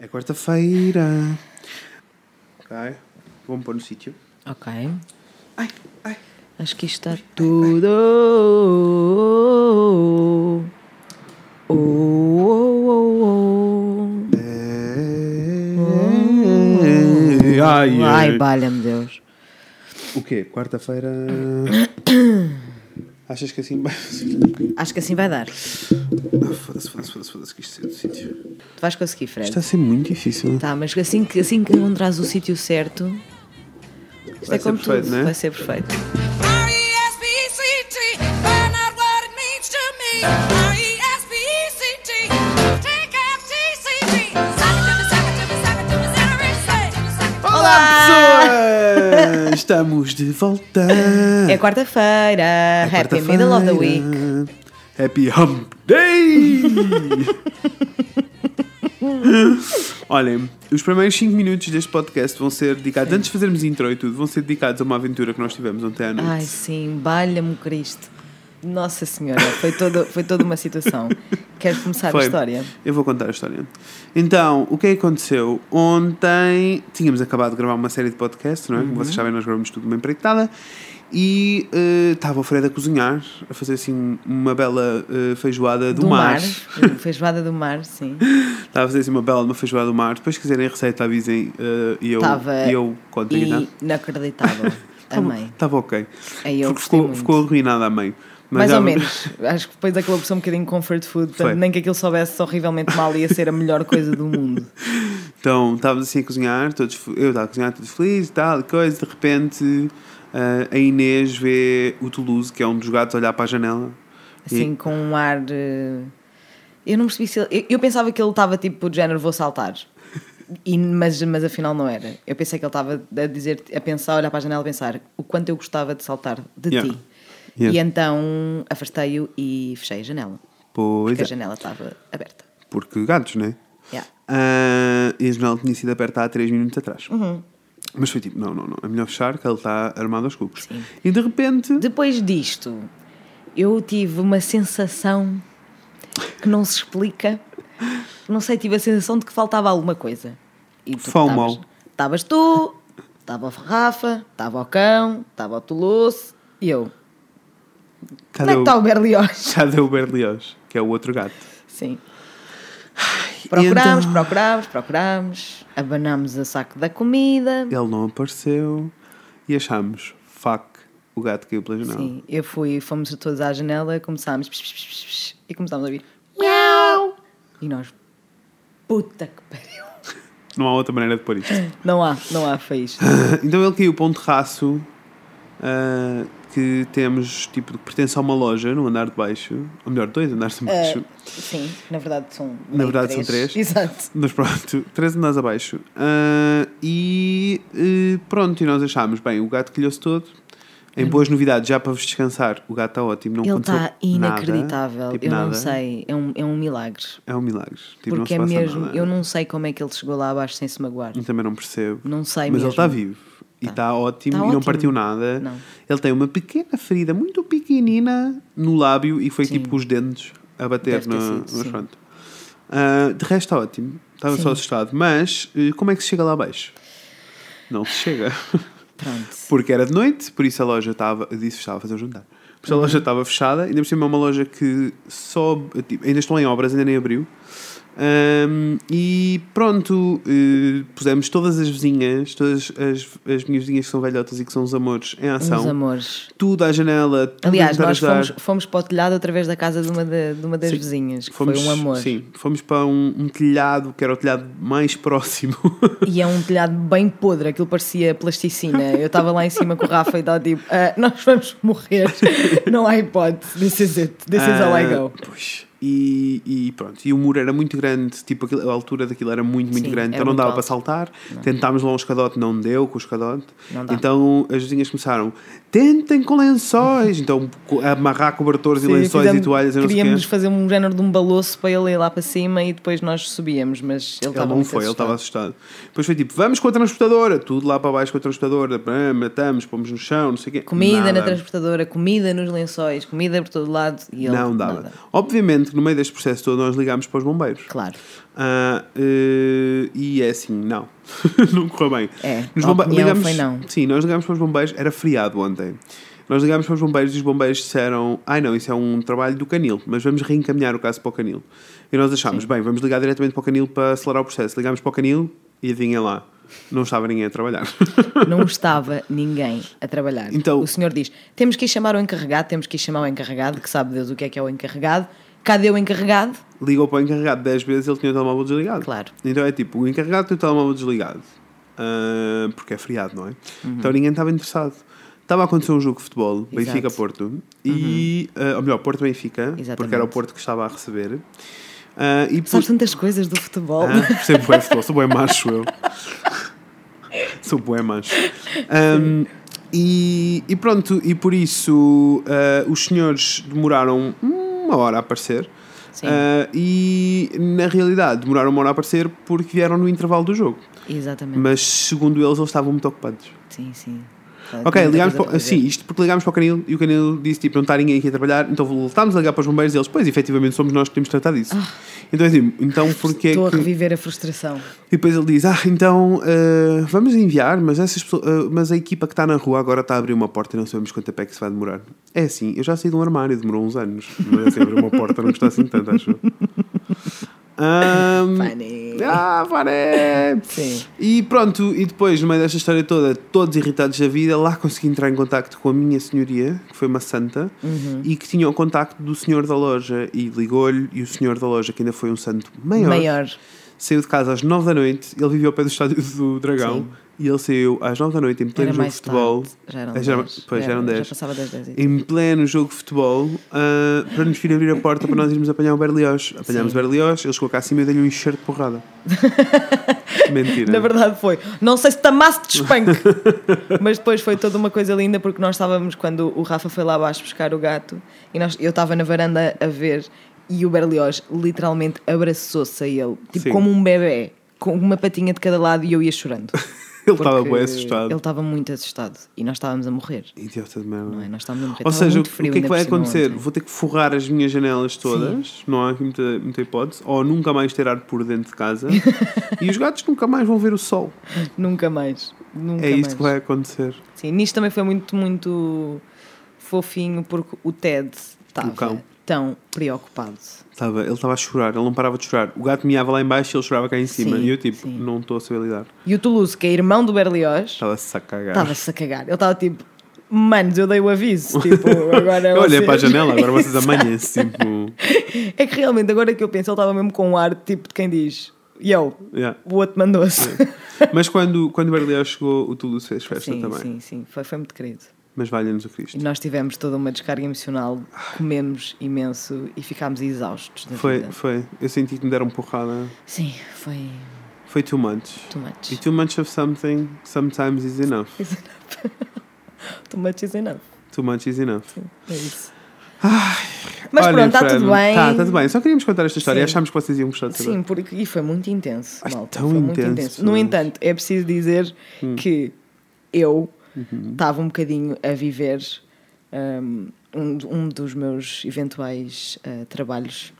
É quarta-feira. Ok. Vamos pôr no sítio. Ok. Ai, ai. Acho que isto está tudo. Oh, oh, oh. Ai, Ai, ai. valha-me Deus. O quê? Quarta-feira. Achas que assim vai. Acho que assim vai dar. Ah, foda-se, foda-se, foda-se, foda-se, que isto é do sítio. Tu vais conseguir, Fred. Isto está a ser muito difícil. Tá, mas assim que, assim que encontrares o sítio certo. Isto Vai é ser como perfeito, tudo. né? Vai ser perfeito. Olá, pessoas! Estamos de volta. É quarta-feira. É Happy middle of the week. Happy Hump Day! Olhem, os primeiros 5 minutos deste podcast vão ser dedicados, antes de fazermos intro e tudo, vão ser dedicados a uma aventura que nós tivemos ontem à noite. Ai, sim, valha-me Cristo. Nossa Senhora, foi, todo, foi toda uma situação. Queres começar Foi. a história? Eu vou contar a história. Então, o que é que aconteceu? Ontem tínhamos acabado de gravar uma série de podcasts, não é? Uhum. Como vocês sabem, nós gravamos tudo uma empreitada. E eh, estava o Fred a cozinhar, a fazer assim uma bela eh, feijoada do, mar. Feijoada do mar, sim. Estava a fazer assim uma bela uma feijoada do mar. Depois, se quiserem a receita, avisem eh, e eu, e eu conto e inacreditável. Amei. Estava ok. Gostei ficou, ficou arruinada a meio. Mais ou menos. Acho que depois acabou por ser um bocadinho comfort food. Portanto, Foi. nem que aquilo soubesse horrivelmente mal ia ser a melhor coisa do mundo. Então, estávamos assim a cozinhar, todos, eu estava a cozinhar todos felizes e tal, e coisa, de repente eh, a Inês vê o Toulouse, que é um dos gatos, olhar para a janela. Assim, com um ar. Eu não percebi se ele. Eu, eu pensava que ele estava tipo de género, vou saltar. E, mas, mas afinal não era. Eu pensei que ele estava a dizer, a pensar, a olhar para a janela e pensar o quanto eu gostava de saltar de Yeah. ti. Yeah. E então afastei-o e fechei a janela. Pois Porque é, a janela estava aberta. porque gatos, não é? Yeah. Ah, e a janela tinha sido aberta há 3 minutos atrás. Uhum. Mas foi tipo, não, não, não, é melhor fechar que ele está armado aos cucos. E de repente, Depois disto, eu tive uma sensação que não se explica. Não sei, tive a sensação de que faltava alguma coisa. E tu FOMO. estavas- tu, estava a Rafa, estava o cão, estava o Toulouse e eu. Como cadê é que o, está o Berlioz? cadê o Berlioz? Que é o outro gato. Sim. Procurámos, então? procurámos, procurámos, abanámos a saco da comida. Ele não apareceu e achámos, fuck, o gato caiu pela janela. Sim, eu fui, fomos todos à janela, começámos psh, psh, psh, psh, e começámos a ouvir miau. E nós, puta que pariu. Não há outra maneira de pôr isto. Não há, não há, foi isto. Então ele caiu para um terraço ah, que temos, tipo, que pertence a uma loja no andar de baixo. Ou melhor, dois andares de baixo. Ah, sim, na verdade são. Na verdade são três. Exato. Mas pronto, três andares abaixo. Ah, e eh, pronto, e nós achámos, bem, o gato colheu-se todo. Em boas novidades, já para vos descansar, o gato está ótimo. Não Ele está nada, inacreditável. tipo eu nada. não sei, é um, é um milagre. É um milagre. Tipo, Porque é não se passa mesmo, nada. eu não sei como é que ele chegou lá abaixo sem se magoar. Eu também não percebo. Não sei Mas ele mesmo. está vivo. E Tá. está ótimo Tá e não ótimo. partiu nada. Não. Ele tem uma pequena ferida muito pequenina no lábio e foi Sim. tipo com os dentes a bater no, sido, mas sim. pronto. Ah, de resto está ótimo. Estava só assustado. Mas eh, como é que se chega lá abaixo? Não se chega. Pronto. Porque era de noite, por isso a loja estava. Disse que estava a fazer um jantar. Por isso a Uhum. loja estava fechada, ainda por cima é uma loja que só. tipo, ainda estão em obras, ainda nem abriu. Ahm, e pronto, eh, pusemos todas as vizinhas, todas as, as minhas vizinhas que são velhotas e que são os amores em ação. Uns amores. Tudo à janela, tudo Aliás, nós fomos, fomos para o telhado através da casa de uma, de, de uma das Sim. vizinhas, que Fomos- foi um amor. Sim, fomos para um, um telhado que era o telhado mais próximo. E é um telhado bem podre, aquilo parecia plasticina. Eu estava lá em cima com o Rafa e estava tipo: "Ah, Nós vamos morrer, não há hipótese, this is it, this is all I go. Ah, Pois. E, e pronto, e o muro era muito grande, tipo, a altura daquilo era muito, muito Sim, grande, então não dava alto. para saltar. Tentámos lá um escadote, não deu com o escadote. Não. Então as vizinhas começaram, tentem com lençóis, então amarrar cobertores e Sim, lençóis fizemos- e toalhas, eu não sei o Queríamos fazer um género de um baloço para ele ir lá para cima e depois nós subíamos, mas ele Ele estava não foi, ele estava assustado. assustado. Depois foi tipo, vamos com a transportadora, tudo lá para baixo com a transportadora, matamos, pomos no chão, não sei o quê. Comida na Nada. transportadora, comida nos lençóis, comida por todo lado e ele Não dava. nada. Obviamente no meio deste processo todo nós ligámos para os bombeiros. Claro. Ah, eh, E é assim, não. não correu bem. É, Nos bomba- opinião foi não. Sim, nós ligámos para os bombeiros, era feriado ontem. Nós ligámos para os bombeiros e os bombeiros disseram: Ai não, isso é um trabalho do Canil, mas vamos reencaminhar o caso para o Canil. E nós achámos: Bem, vamos ligar diretamente para o Canil para acelerar o processo. Ligámos para o Canil e adivinha lá, não estava ninguém a trabalhar. Não estava ninguém a trabalhar. Então- o senhor diz: temos que ir chamar o encarregado, temos que ir chamar o encarregado, que sabe Deus o que é que é o encarregado. Cadê o encarregado? Ligou para o encarregado 10 vezes ele tinha o telemóvel desligado. Claro. Então é tipo: o encarregado tem o telemóvel desligado. Ah, porque é feriado, não é? Uhum. Então ninguém estava interessado. Estava a acontecer um jogo de futebol, Exato. Uhum. Benfica-Porto, e, ah, ou melhor, Porto-Benfica, porque era o Porto que estava a receber. Ah, e Sabes tantas coisas do futebol. Ah, percebo bué futebol, sou bué macho eu. Sou bué macho. Um, e, e pronto, e por isso ah, os senhores demoraram uma hora a aparecer. Ah, e na realidade demoraram uma hora a aparecer porque vieram no intervalo do jogo. Exatamente. Mas segundo eles, eles estavam muito ocupados. Sim, sim. Ok, ligámos para, sim, isto porque ligámos para o Canil e o Canil disse tipo, não está ninguém aqui a trabalhar, então voltámos a ligar para os bombeiros e eles, pois, efetivamente somos nós que temos de tratar disso. Então, assim, então porque é Ah. Estou a que... reviver a frustração. E depois ele diz: Ah, então eh, vamos enviar, mas, essas pessoas, eh, mas a equipa que está na rua agora está a abrir uma porta e não sabemos quanto tempo é que se vai demorar. É assim, eu já saí de um armário, demorou uns anos. Mas assim, abrir uma porta não custa assim tanto, acho. Ahm, Funny. ah, funny. Sim. E pronto, e depois, no meio desta história toda, todos irritados da vida, lá consegui entrar em contacto com a minha senhoria, que foi uma santa, Uhum. e que tinha o contacto do senhor da loja, e ligou-lhe, e o senhor da loja, que ainda foi um santo maior, Maior. saiu de casa às 9 da noite, ele vivia ao pé do estádio do Dragão, Sim. E ele saiu às 9 da noite em pleno jogo de futebol. tarde. Já eram Eh, já- 10. pois, já eram 10. Já passava das 10. Em pleno jogo de futebol, ah, para nos vir abrir a porta para nós irmos apanhar o Berlioz. Apanhámos o. Berlioz, ele chegou cá acima e eu dei-lhe um enxerto de porrada. Mentira. Na verdade foi. Não sei se tamasse de espanco. Mas depois foi toda uma coisa linda porque nós estávamos, quando o Rafa foi lá abaixo buscar o gato, e nós, eu estava na varanda a ver e o Berlioz literalmente abraçou-se a ele, tipo Sim. como um bebê, com uma patinha de cada lado e eu ia chorando. Ele estava bem assustado. Ele estava muito assustado e nós estávamos a morrer. Idiota de merda. Não é? Nós estávamos a morrer. Ou Estava seja, o, muito o frio que é que vai acontecer? ontem. Vou ter que forrar as minhas janelas todas, não há aqui muita, muita hipótese, ou nunca mais ter ar por dentro de casa, e os gatos nunca mais vão ver o sol. Nunca mais. Nunca é isto mais. que vai acontecer. Sim, nisto também foi muito, muito fofinho porque o Ted O cão. estava tão preocupado. Estava, ele estava a chorar, ele não parava de chorar. O gato miava lá em baixo e ele chorava cá em cima. Sim, e eu tipo, sim. não estou a saber lidar. E o Toulouse, que é irmão do Berlioz, Estava-se a cagar. estava-se a cagar. Ele estava tipo, manos, eu dei o aviso. Tipo, agora Eu olhei vocês- para a janela, agora vocês amanhã-se, tipo... É que realmente, agora que eu penso, ele estava mesmo com um ar tipo de quem diz: Yo, yeah. o outro mandou-se. Mas quando, quando o Berlioz chegou, o Toulouse fez festa Sim, também. sim, sim. Foi, foi muito querido. Mas valha-nos o Cristo. E nós tivemos toda uma descarga emocional, comemos imenso e ficámos exaustos. Da Foi, vida. foi. Eu senti que me deram porrada. Sim, foi Foi too much. too much. E too much of something sometimes is enough. Too much is enough. Too much is enough. É isso. Mas Olhem, pronto, está tudo bem. Tá, tá tudo bem. Só queríamos contar esta história. Sim. Achámos que vocês iam gostar de saber. Sim, porque, e foi muito intenso. Ai, malta, tão foi muito intenso, intenso. No mas- entanto, é preciso dizer Hum. que eu Uhum. estava um bocadinho a viver um, um, dos meus eventuais uh, trabalhos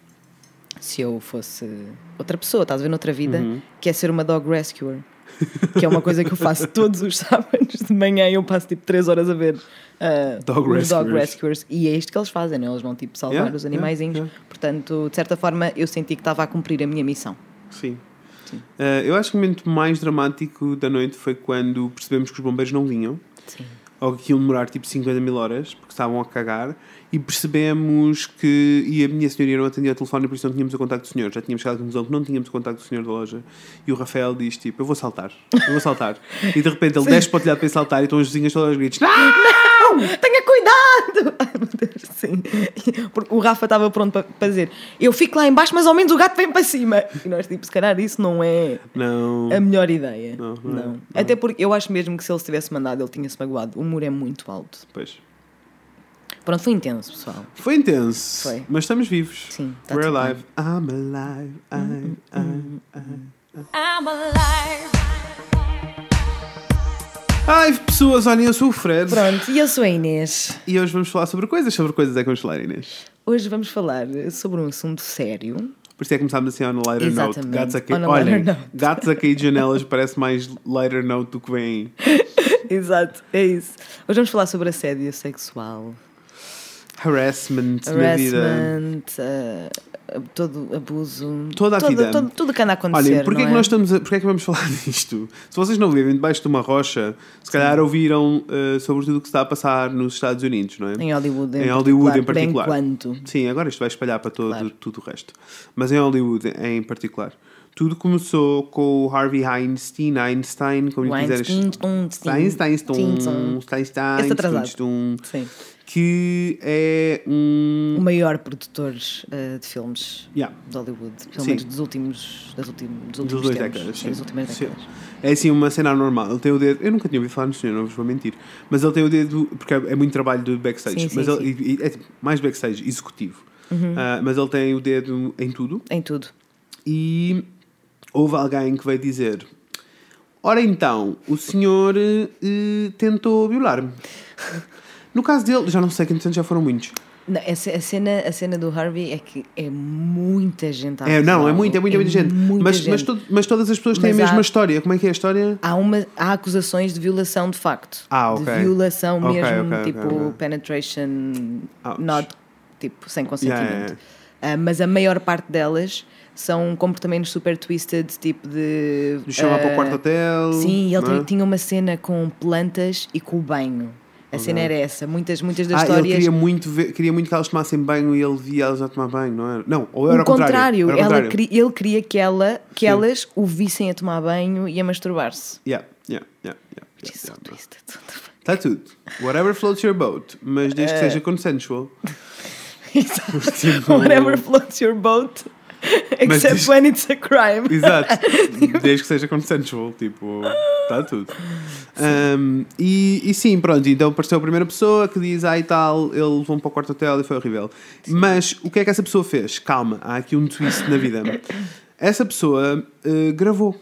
se eu fosse outra pessoa, estás a ver, noutra vida, Uhum. que é ser uma dog rescuer. Que é uma coisa que eu faço todos os sábados de manhã. Eu passo tipo 3 horas a ver uh, Dog os dog rescuers. rescuers. E é isto que eles fazem, né? eles vão tipo salvar Yeah, os yeah, animaizinhos. yeah. Portanto, de certa forma, eu senti que estava a cumprir a minha missão. Sim. Eh, eu acho que o momento mais dramático da noite foi quando percebemos que os bombeiros não vinham. Sim. ou que iam demorar tipo 50 mil horas, porque estavam a cagar, e percebemos que. E a minha senhoria não atendia o telefone, por isso não tínhamos o contacto do senhor. Já tínhamos chegado à conclusão que não tínhamos o contacto do senhor da loja. E o Rafael diz tipo: Eu vou saltar, eu vou saltar. e de repente ele desce para o telhado para saltar, e estão as vizinhas todas aos gritos: Não! Tenha cuidado! Ai meu Deus, sim. Porque o Rafa estava pronto para, dizer: Eu fico lá embaixo, mas ao menos o gato vem para cima. E nós, tipo, se calhar isso não é Não. a melhor ideia. Não, não é, Até porque eu acho mesmo que se ele se tivesse mandado, ele tinha-se magoado. O muro é muito alto. Pois. Pronto, foi intenso, pessoal. Foi intenso, Foi. mas estamos vivos. Sim, tá We're alive. I'm alive. I'm, I'm, I'm. I'm alive. Ai, pessoas, olhem, eu sou o Fred. Pronto, e eu sou a Inês. E hoje vamos falar sobre coisas. Sobre coisas é que vamos falar, Inês. Hoje vamos falar sobre um assunto sério, Por isso é que começámos assim on a lighter note. Exatamente, Gatos a, ca... on a Olhem, note. gatos a cair de janelas parece mais lighter note do que vem Exato, é isso. Hoje vamos falar sobre assédio sexual, harassment, harassment, eh, todo abuso, Toda a vida. todo- tudo que anda a acontecer. Olhem, porquê que é? nós estamos a, porquê é que vamos falar disto? Se vocês não vivem debaixo de uma rocha, se calhar ouviram eh, sobre tudo o que se está a passar nos Estados Unidos, não é? Em Hollywood em, Em Hollywood em particular. enquanto. Sim, agora isto vai espalhar para todo, Claro. tudo o resto. Mas em Hollywood em particular. Tudo começou com o Harvey Weinstein, Einstein, como lhe quiseres. Weinstein, Weinstein, Einstein, Stinson. Einstein, Esse atrasado. Einstein, Sim. Que é um. O maior produtor eh, de filmes Yeah. de Hollywood, pelo Sim. menos dos últimos, das últimos, dos Dos últimos dois tempos. décadas. Sim, Sim. das últimas Sim. décadas. É assim uma cena normal. Ele tem o dedo. Eu nunca tinha ouvido falar no senhor, não vos vou mentir. Mas ele tem o dedo. Porque é é muito trabalho de backstage. Sim, sim, mas ele, sim. Uhum. é tipo, mais backstage, executivo. Ah, mas ele tem o dedo em tudo. Em tudo. E houve alguém que veio dizer: Ora então, o senhor eh, tentou violar-me. No caso dele, já não sei que entretanto já foram muitos. Não, a, ce- a cena, a cena do Harvey é que é muita gente a É, não, é muita, é muita, muita gente. muita mas, gente. Mas, to- mas todas as pessoas têm a mesma história. Como é que é a história? Há, uma, há acusações de violação de facto. Ah, ok. De violação Ok, mesmo, ok, ok, tipo ok. penetration, Ouch. not, tipo, sem consentimento. Yeah, yeah, Ah, mas a maior parte delas são comportamentos super twisted, tipo de. De chamar para o ah, quarto hotel. Sim, ele é? tinha uma cena com plantas e com o banho. A cena era essa. Muitas, muitas das Ah, ele histórias. queria muito, ver, queria muito que elas tomassem banho e ele via elas a tomar banho, não era? Não, ou era o contrário. contrário, Era ela contrário. queria- ele queria que, ela, que Sim. elas o vissem a tomar banho e a masturbar-se. Yeah, yeah, yeah, yeah, yeah, She's so yeah. twisted. Está tudo. Whatever floats your boat, mas desde Eh. que seja consensual. Exato. Tipo- Whatever floats your boat, except diz- when it's a crime. Exato. Desde que seja consensual, tipo, está tudo. Um, e, e sim, pronto, então apareceu a primeira pessoa que diz, ah e tal, ele levou para o quarto hotel e foi horrível. Mas o que é que essa pessoa fez? Calma, há aqui um twist na vida. Essa pessoa eh, gravou.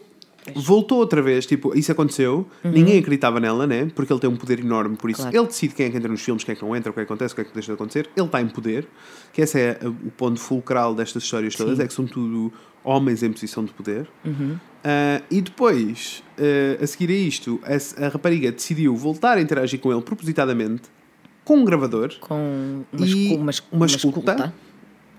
Voltou outra vez, tipo, isso aconteceu, ninguém acreditava nela, né? Porque ele tem um poder enorme, por isso Claro. ele decide quem é que entra nos filmes, quem é que não entra, o que é que acontece, o que é que deixa de acontecer. Ele está em poder, que esse é uh, o ponto fulcral destas histórias todas, Sim. é que são tudo homens em posição de poder. Uhum. Uh, e depois, uh, a seguir a isto, a, a rapariga decidiu voltar a interagir com ele propositadamente, com um gravador Com uma, E escu- uma, uma uma escuta.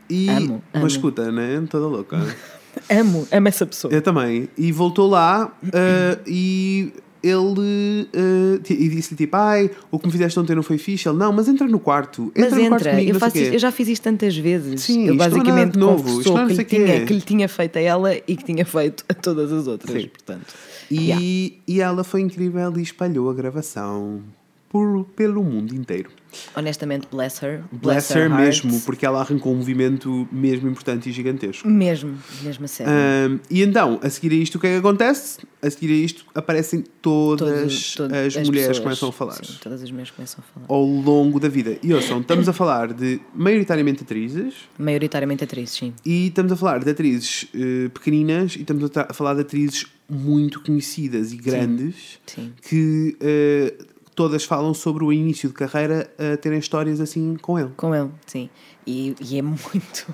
e Amo, uma amo. escuta, né? Toda louca. Amo, amo essa pessoa. Eu também. E voltou lá uh, e ele uh, e disse-lhe tipo, ai, o que me fizeste ontem não foi fixe. Ele, não, mas entra no quarto. Entra Mas no quarto entra, comigo, eu, não faço quê." isto- eu já fiz isto tantas vezes. Sim, ele não é nada basicamente de novo, isto não é que, não lhe tinha, que lhe tinha feito a ela e que tinha feito a todas as outras. Sim. Portanto, E, Yeah. e ela foi incrível e espalhou a gravação por, pelo mundo inteiro. honestamente, bless her. Bless her heart. mesmo, porque ela arrancou um movimento mesmo importante e gigantesco. Mesmo, mesmo a sério. Um, e então, a seguir a isto, o que é que acontece? A seguir a isto, aparecem todas Todos- todas as, mulheres pessoas, começam a falar. Sim, todas as mulheres começam a falar. Ao longo da vida. E ouçam, estamos a falar de maioritariamente atrizes Maioritariamente atrizes, sim. e estamos a falar de atrizes eh, pequeninas e estamos a, a falar de atrizes muito conhecidas e grandes Sim. que eh, todas falam sobre o início de carreira a terem histórias assim com ele. Com ele, sim. E, e é muito.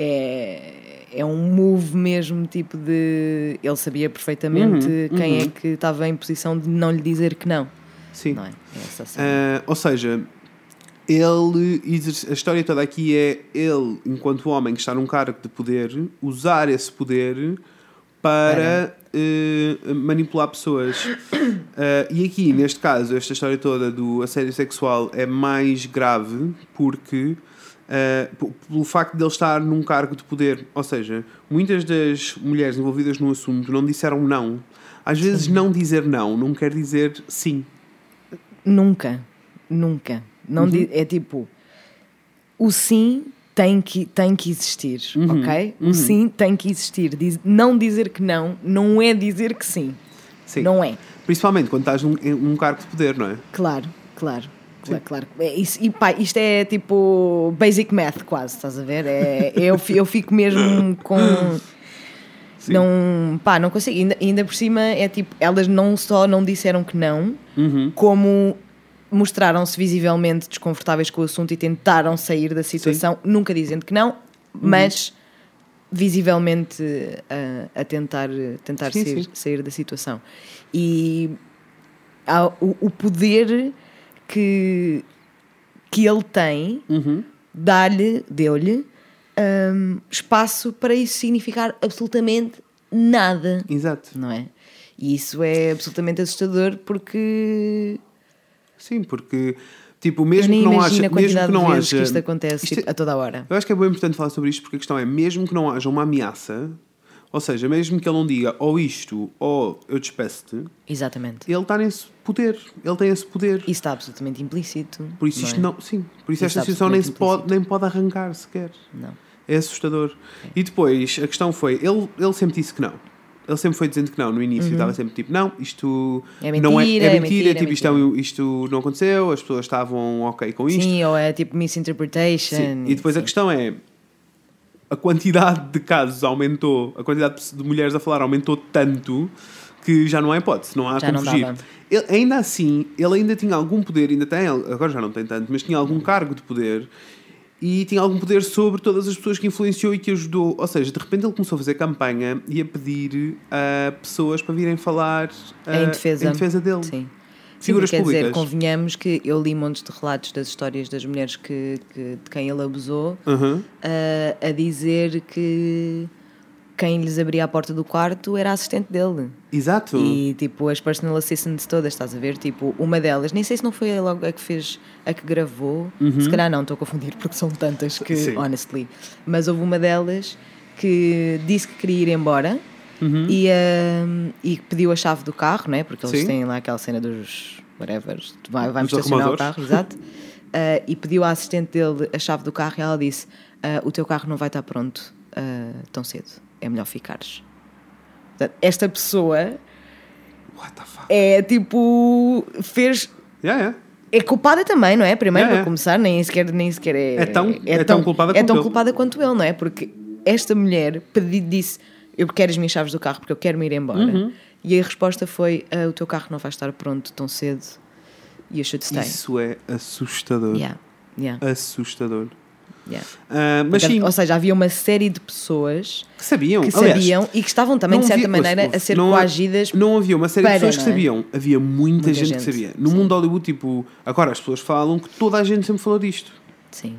É, é um move mesmo, tipo de. Ele sabia perfeitamente Uhum, quem uhum. é que estava em posição de não lhe dizer que não. Sim. Não é? É. Ah, ou seja, ele a história toda aqui é ele, enquanto homem que está num cargo de poder, usar esse poder para eh, manipular pessoas. Ah, e aqui, neste caso, esta história toda do assédio sexual é mais grave porque. p- pelo facto de ele estar num cargo de poder, ou seja, muitas das mulheres envolvidas no assunto não disseram não. Às vezes, não dizer não não quer dizer sim. Nunca, nunca. Não Uhum. é tipo, o sim tem que, tem que existir, Uhum, ok? O sim tem que existir. Diz- não dizer que não, não é dizer que sim. Sim. Não é. Principalmente quando estás num, um cargo de poder, não é? Claro, claro. Claro, claro. É isso, e pá, isto é tipo basic math quase, estás a ver? É, eu, eu fico mesmo com. Sim. Não, pá, não consigo. Ainda, ainda por cima é tipo, elas não só não disseram que não, Uhum. como mostraram-se visivelmente desconfortáveis com o assunto e tentaram sair da situação, nunca dizendo que não, mas visivelmente a, a tentar, tentar Sim, sair, sim. sair da situação. E o, o poder que, que ele tem Uhum. dá-lhe, deu-lhe, hum, espaço para isso significar absolutamente nada, Exato. não é? E isso é absolutamente assustador porque Sim, porque, tipo, mesmo que não haja. Mesmo que não haja. que isto acontece isto tipo, é- a toda hora. Eu acho que é bem importante falar sobre isto porque a questão é, mesmo que não haja uma ameaça, ou seja, mesmo que ele não diga ou isto ou eu despeço-te, Exatamente. ele está nesse poder. Ele tem esse poder. Isso está absolutamente implícito. Por isso isto é? não. Sim, por isso Isso esta situação nem, se pode, nem pode arrancar sequer. Não. É assustador. E depois, a questão foi, ele, ele sempre disse que não. Ele sempre foi dizendo que não no início. Estava sempre tipo, não, isto É não é, mentira, é é mentira, mentira, tipo, é isto, é um- isto não aconteceu, as pessoas estavam ok com isto. Sim, ou é tipo misinterpretation. Sim. E depois a sim. questão é a quantidade de casos aumentou, a quantidade de mulheres a falar aumentou tanto que já não há hipótese, não há Já como não fugir. Ele- ainda assim, ele ainda tinha algum poder, ainda tem, agora já não tem tanto, mas tinha algum cargo de poder e tinha algum poder sobre todas as pessoas que influenciou e que ajudou. Ou seja, de repente ele começou a fazer campanha e a pedir a pessoas para virem falar Em ah, defesa. em defesa dele. Sim. Figuras Sim, quer dizer, públicas. convenhamos que eu li montes de relatos das histórias das mulheres que, que- de quem ele abusou Aham. a, a dizer que quem lhes abria a porta do quarto era a assistente dele. Exato. E tipo, as personal assistants todas, estás a ver? Tipo, uma delas, nem sei se não foi logo a que fez, a que gravou, se calhar não, estou a confundir porque são tantas que, Uhum. Sim. honestly. Mas houve uma delas que disse que queria ir embora Uhum. e, ahm, e pediu a chave do carro, né? Porque eles Sim. têm lá aquela cena dos whatever, vai, vai Dos estacionar o carro, exato. Ah, e pediu à assistente dele a chave do carro e ela disse: "Ah, O teu carro não vai estar pronto ah, tão cedo, é melhor ficares. Portanto, esta pessoa é tipo. fez. Yeah, yeah. É culpada também, não é? Primeiro, É, para é. começar, nem sequer, nem sequer é. É tão- é tão culpada é tão ele. culpada quanto ele, não é? Porque esta mulher pedi, disse: Eu quero as minhas chaves do carro porque eu quero me ir embora. Uhum. E a resposta foi: "Ah, O teu carro não vai estar pronto tão cedo. You should stay. Isso é assustador. Yeah, yeah, Assustador. Yeah. Ah, mas sim, Ou seja, havia uma série de pessoas que sabiam. que Aliás, sabiam e que estavam também, de certa havia- maneira, a ser não, coagidas. Não havia uma série de para, pessoas que é? sabiam. Havia muita, Muita gente, que gente, sabia. No sim. mundo de Hollywood, tipo, agora as pessoas falam que toda a gente sempre falou disto. Sim.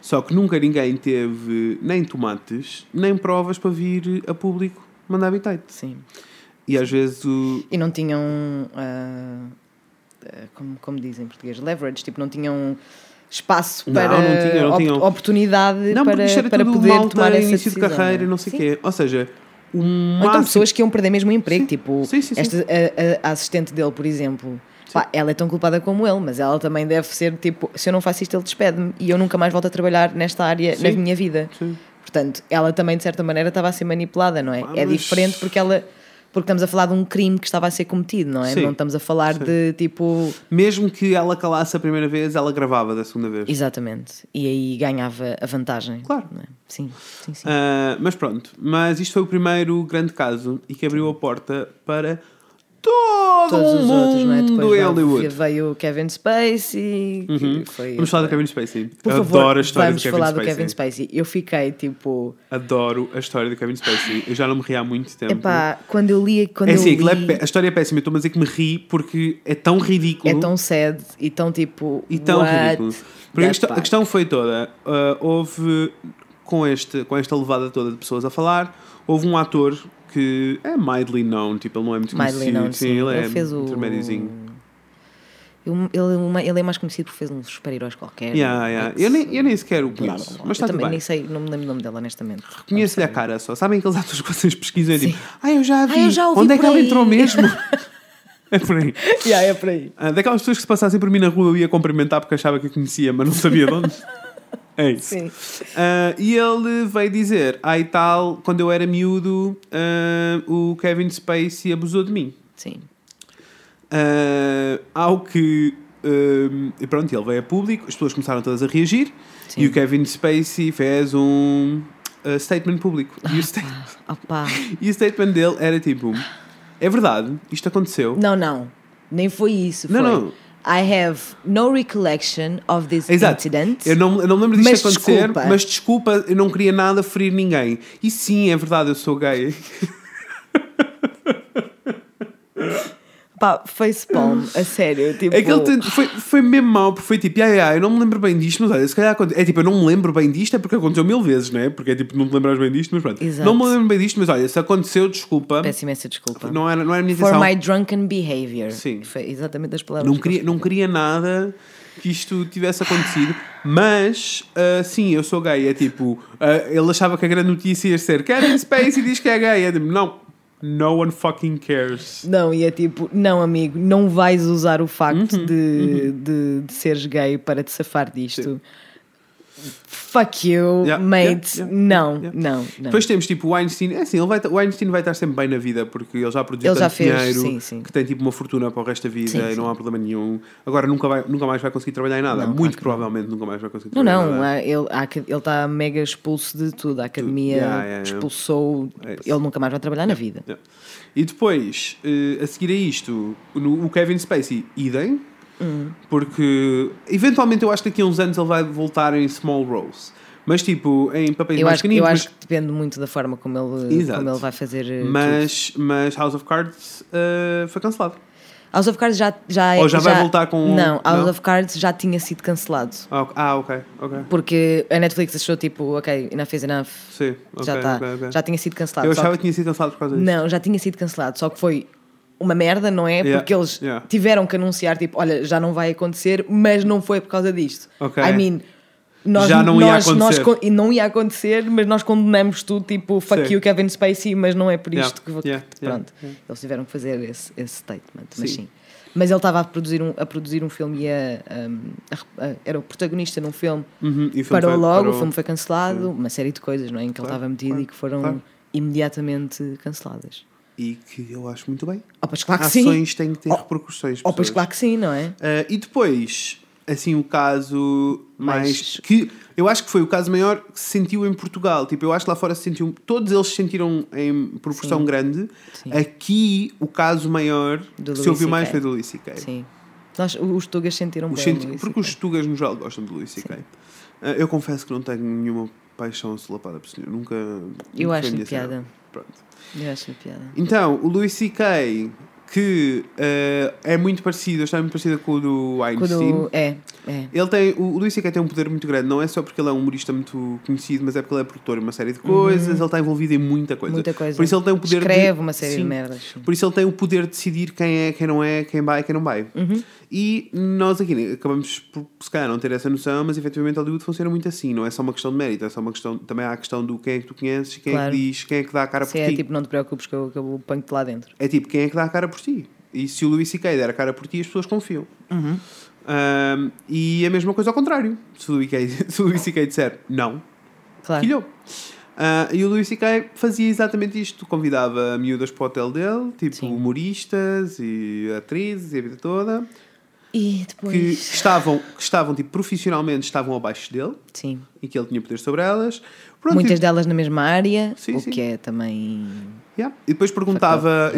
Só que nunca ninguém teve nem tomates, nem provas para vir a público mandar habitat. Sim. E às vezes o. E não tinham, ah, como, como dizem em português, leverage, tipo, não tinham espaço Não, para não tinham, não op- tinham. oportunidade Não, para, isto era para poder malta, tomar essa início de decisão, carreira, é? não sei o quê. Ou seja, o Ou então máximo. pessoas que iam perder mesmo o emprego, Sim. tipo, Sim, sim, esta, a, a- assistente dele, por exemplo. Pá, ela é tão culpada como ele, mas ela também deve ser tipo: se eu não faço isto, ele despede-me e eu nunca mais volto a trabalhar nesta área na minha vida. Portanto, ela também, de certa maneira, estava a ser manipulada, não é? Pá, É mas- diferente porque ela. Porque estamos a falar de um crime que estava a ser cometido, não é? Sim. Não estamos a falar de tipo. Mesmo que ela calasse a primeira vez, ela gravava da segunda vez. Exatamente. E aí ganhava a vantagem. Claro. não é? Sim, sim, sim. Ah, mas pronto, mas isto foi o primeiro grande caso e que abriu a porta para todo Todos os outros, não é? Depois veio- Hollywood. veio o Kevin Spacey. Uhum. foi, Vamos falar do Kevin Spacey. Por favor, Adoro a história do Kevin falar Spacey. do Kevin Spacey. Eu fiquei tipo. Adoro a história do Kevin Spacey. Eu já não me ri há muito tempo. Epá, quando eu li. Quando é assim, é li, a história é péssima. Eu estou a dizer que me ri porque é tão ridículo. é tão sad e tão tipo. e tão ridículo. Porque a questão, a questão foi toda: ah, houve, com, este, com esta levada toda de pessoas a falar, houve um ator que é mildly known, tipo, ele não é muito Mildly conhecido. known, sim. ele, é Ele fez o- intermédiozinho. Ele, uma- ele é mais conhecido por fez uns super-heróis qualquer. Yeah, yeah. Eu, nem, eu nem sequer o Blá, blá, conheço, blá. mas eu também bem. nem sei, não me lembro o nome dela, honestamente. Conheço-lhe a cara só. Sabem aqueles atores que vocês pesquisam e Sim. tipo, ah, eu já vi. eu já Onde é que ela aí." entrou mesmo? é por aí. yeah, é por aí. Ah, daquelas pessoas que se passassem por mim na rua eu ia cumprimentar porque achava que a conhecia, mas não sabia de onde. É isso. Sim. Ah, e ele veio dizer: e tal, quando eu era miúdo, ah, o Kevin Spacey abusou de mim. Sim. Ah, ao que. e pronto, ele veio a público, as pessoas começaram todas a reagir Sim. e o Kevin Spacey fez um statement público. E o, sta- Opa. e o statement dele era tipo: É verdade, isto aconteceu. Não, não. Nem foi isso. Não, foi. não. I have no recollection of this Exato. incident. Eu não, eu não lembro disto Mas acontecer, desculpa. mas desculpa, eu não queria nada ferir ninguém. E sim, é verdade, eu sou gay. Pá, facepalm, a sério. Tipo, É que ele tem- foi, foi mesmo mau, porque foi tipo, "Ya, ya, eu não me lembro bem disto, mas olha, se calhar é tipo, eu não me lembro bem disto, é porque aconteceu mil vezes, não é? Porque é tipo, não te lembras bem disto, mas pronto. Exato. Não me lembro bem disto, mas olha, se aconteceu, desculpa, Peço imensa desculpa. não era, não era a minha For intenção. my drunken behavior. Sim. Foi exatamente as palavras. Não que queria, não queria nada que isto tivesse acontecido, mas ah, sim, eu sou gay. É tipo, ah, ele achava que a grande notícia ia ser Kevin Spacey diz que é gay. É tipo, não, no one fucking cares. Não, e é tipo, não, amigo, não vais usar o facto Uhum, de, de, de seres gay para te safar disto. Fuck you, Yeah, mate. yeah, yeah, não, não, não. Depois temos tipo o Weinstein. É assim, ele vai, o Weinstein vai estar sempre bem na vida porque ele já produziu Ele já tanto fez, dinheiro sim, sim. que tem tipo uma fortuna para o resto da vida Sim, e não há problema nenhum. Agora nunca, vai, nunca mais vai conseguir trabalhar em nada. Não, Muito não. provavelmente nunca mais vai conseguir Não, trabalhar em não, nada. há- ele ele está mega expulso de tudo. A academia expulsou. É ele nunca mais vai trabalhar na vida. E depois, eh, a seguir a isto, no- o Kevin Spacey, idem, Hum. porque eventualmente eu acho que daqui a uns anos ele vai voltar em small roles. Mas tipo, em papéis Eu mais acho, pequeninos. eu mas, acho que depende muito da forma como ele, Exato. como ele vai fazer. eh, tudo. mas, mas House of Cards eh, foi cancelado. House of Cards já, já, Ou já vai voltar com- Não, House não? of Cards já tinha sido cancelado. Ah, ok. Ah, ok. ok. Porque a Netflix achou tipo, ok, enough is enough. Sim, ok, já está. ok, ok. Já tinha sido cancelado. Eu achava que- que tinha sido cancelado por causa disso. Não, já tinha sido cancelado. Só que foi uma merda, não é? Yeah, Porque eles yeah. tiveram que anunciar, tipo, olha, já não vai acontecer, mas não foi por causa disto. Ok. I mean, nós, Já não ia nós, nós acontecer. con- e não ia acontecer, mas nós condenamos tudo, tipo, fuck Sim. you, Kevin Spacey, mas não é por Yeah, isto que vou. yeah, yeah, Pronto. yeah. Eles tiveram que fazer esse, esse statement, mas Sim. sim. Mas ele estava a produzir um, a produzir um filme e a, a- a- era o protagonista num filme. Uhum, filme Parou foi- logo, parou. o filme foi cancelado, uma série de coisas não é, em que ele Claro, estava metido claro, e que foram claro. imediatamente canceladas. E que eu acho muito bem. Oh, pois claro que sim. Ações têm que ter Oh, repercussões. Oh, pois claro que sim, não é? Ah, e depois, assim, o caso mais. Mais- que eu acho que foi o caso maior que se sentiu em Portugal. Tipo, eu acho que lá fora se sentiu. Todos eles se sentiram em proporção Sim. grande. Sim. Ouviu o caso maior Do que se ouviu mais foi do C.K. Sim. Nós, os tugas sentiram Os bem. senti- Luís, porque os tugas no geral gostam do Louis C.K. Ah, eu confesso que não tenho nenhuma paixão solapada por senhor. Nunca. Eu nunca foi a acho-lhe minha cena. piada. Pronto. Eu acho piada. Então, o Louis C.K., que eh, é muito parecido, está muito parecido com o do Einstein. Quando, é, é. Ele tem, o o Luís C.K. tem um poder muito grande, não é só porque ele é um humorista muito conhecido, mas é porque ele é produtor de uma série de coisas, ele está envolvido em muita coisa. Uhum. Muita coisa. Por isso ele tem o poder Escreve de, uma série Sim. de merdas. sim. Por isso ele tem o poder de decidir quem é, quem não é, quem vai, quem não vai. Uhum. E nós aqui né, acabamos por, se calhar, não ter essa noção, mas efetivamente Hollywood funciona muito assim. Não é só uma questão de mérito, é só uma questão, também há a questão do quem é que tu conheces, quem é Claro. que diz, quem é que dá a cara Se por é ti. tipo, não te preocupes que eu, que eu ponho-te lá dentro. É tipo, quem é que dá a cara por ti? E se o Louis C.K. der a cara por ti, as pessoas confiam. Uhum. Um, e a mesma coisa ao contrário. Se o Louis C.K. disser não, Claro. quilhou. Ah, e o Louis C.K. fazia exatamente isto. Convidava miúdas para o hotel dele, tipo Sim. humoristas e atrizes e a vida toda, E que depois. estavam, que estavam tipo, profissionalmente estavam abaixo dele Sim. e que ele tinha poder sobre elas. Pronto, Muitas delas na mesma área, Sim, o sim. que é também. Yeah. E depois perguntava, Facto,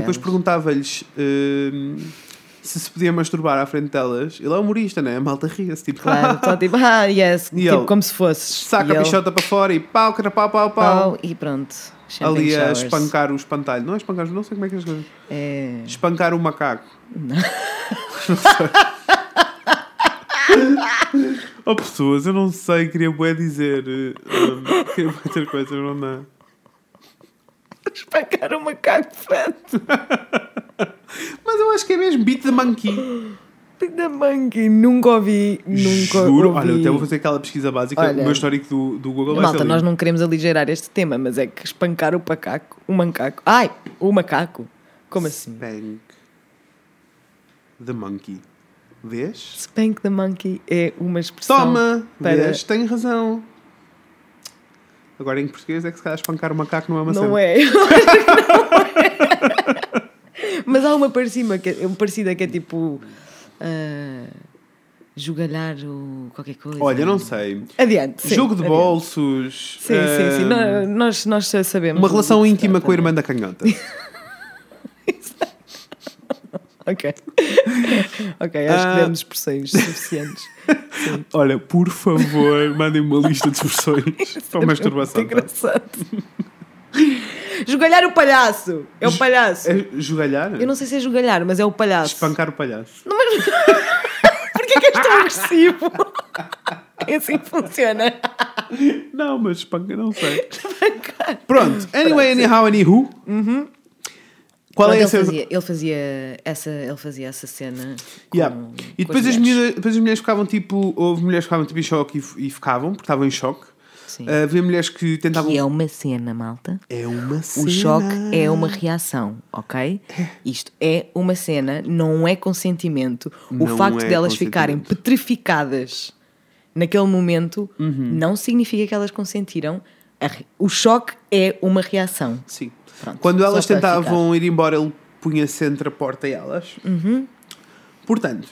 se se podia masturbar à frente delas. Ele é humorista, né? A malta ria-se, tipo, Claro, só tipo, ah, yes, E tipo ele como se fosses. saca E a ele, pichota para fora e pau, cara, pau, pau, pau. pau, e pronto. Champagne Ali a showers. espancar o espantalho. Não é espancar, não sei como é que é as coisas. É... Espancar o macaco. Não. sei. oh, pessoas, eu não sei, queria bué dizer. eh, um, queria bué ter coisas, não dá. Espancar um macaco feto. Mas eu acho que é mesmo beat the monkey. Da monkey, nunca ouvi, nunca Juro, ouvi. olha, eu até vou fazer aquela pesquisa básica. Olha. o meu histórico do, do Google vai Malta, ser nós não queremos aligerar este tema, mas é que espancar o macaco, o macaco. Ai, o macaco. Como assim? Spank the monkey. Vês? Spank the monkey é uma expressão. Toma! para- Vês? Tenho razão. Agora em português é que se calhar espancar o macaco não é uma Não cena. é. Mas há uma parecida que, é- uma parecida que é tipo. ah, jogalhar o qualquer coisa. Olha, não sei. Adiante. sim, Jogo de adiante. bolsos. Sim, sim, sim. ah, Nó- Nós, nós sabemos. Uma relação íntima com a não é? irmã da canhota. Ok. Ok, acho Ah. que demos expressões suficientes. Sim. Olha, por favor, mandem uma lista de expressões para masturbação. Muito engraçado. Jogalhar o palhaço! É o palhaço. É jogalhar? Eu não sei se é jogalhar, mas é o palhaço. Espancar o palhaço. Porquê que és tão agressivo? É assim que funciona. Não, mas espanca, não sei. Pronto, anyway, anyhow, anywho. Qual é ele, a cena? fazia, ele, fazia essa, ele fazia essa cena. Com, Yeah. E depois as, mulheres. miúdas- depois as mulheres ficavam tipo. Houve mulheres que ficavam tipo em choque e, e ficavam, porque estavam em choque. Sim. Ah, havia mulheres que tentavam. Que é uma cena, malta. É uma cena. O choque é uma reação, ok? Isto é uma cena, não é consentimento. O Não facto é delas ficarem petrificadas naquele momento Uhum. não significa que elas consentiram. O choque é uma reação. Sim. Pronto, Quando elas tentavam ir embora, ele punha-se entre a porta e elas. Uhum. Portanto,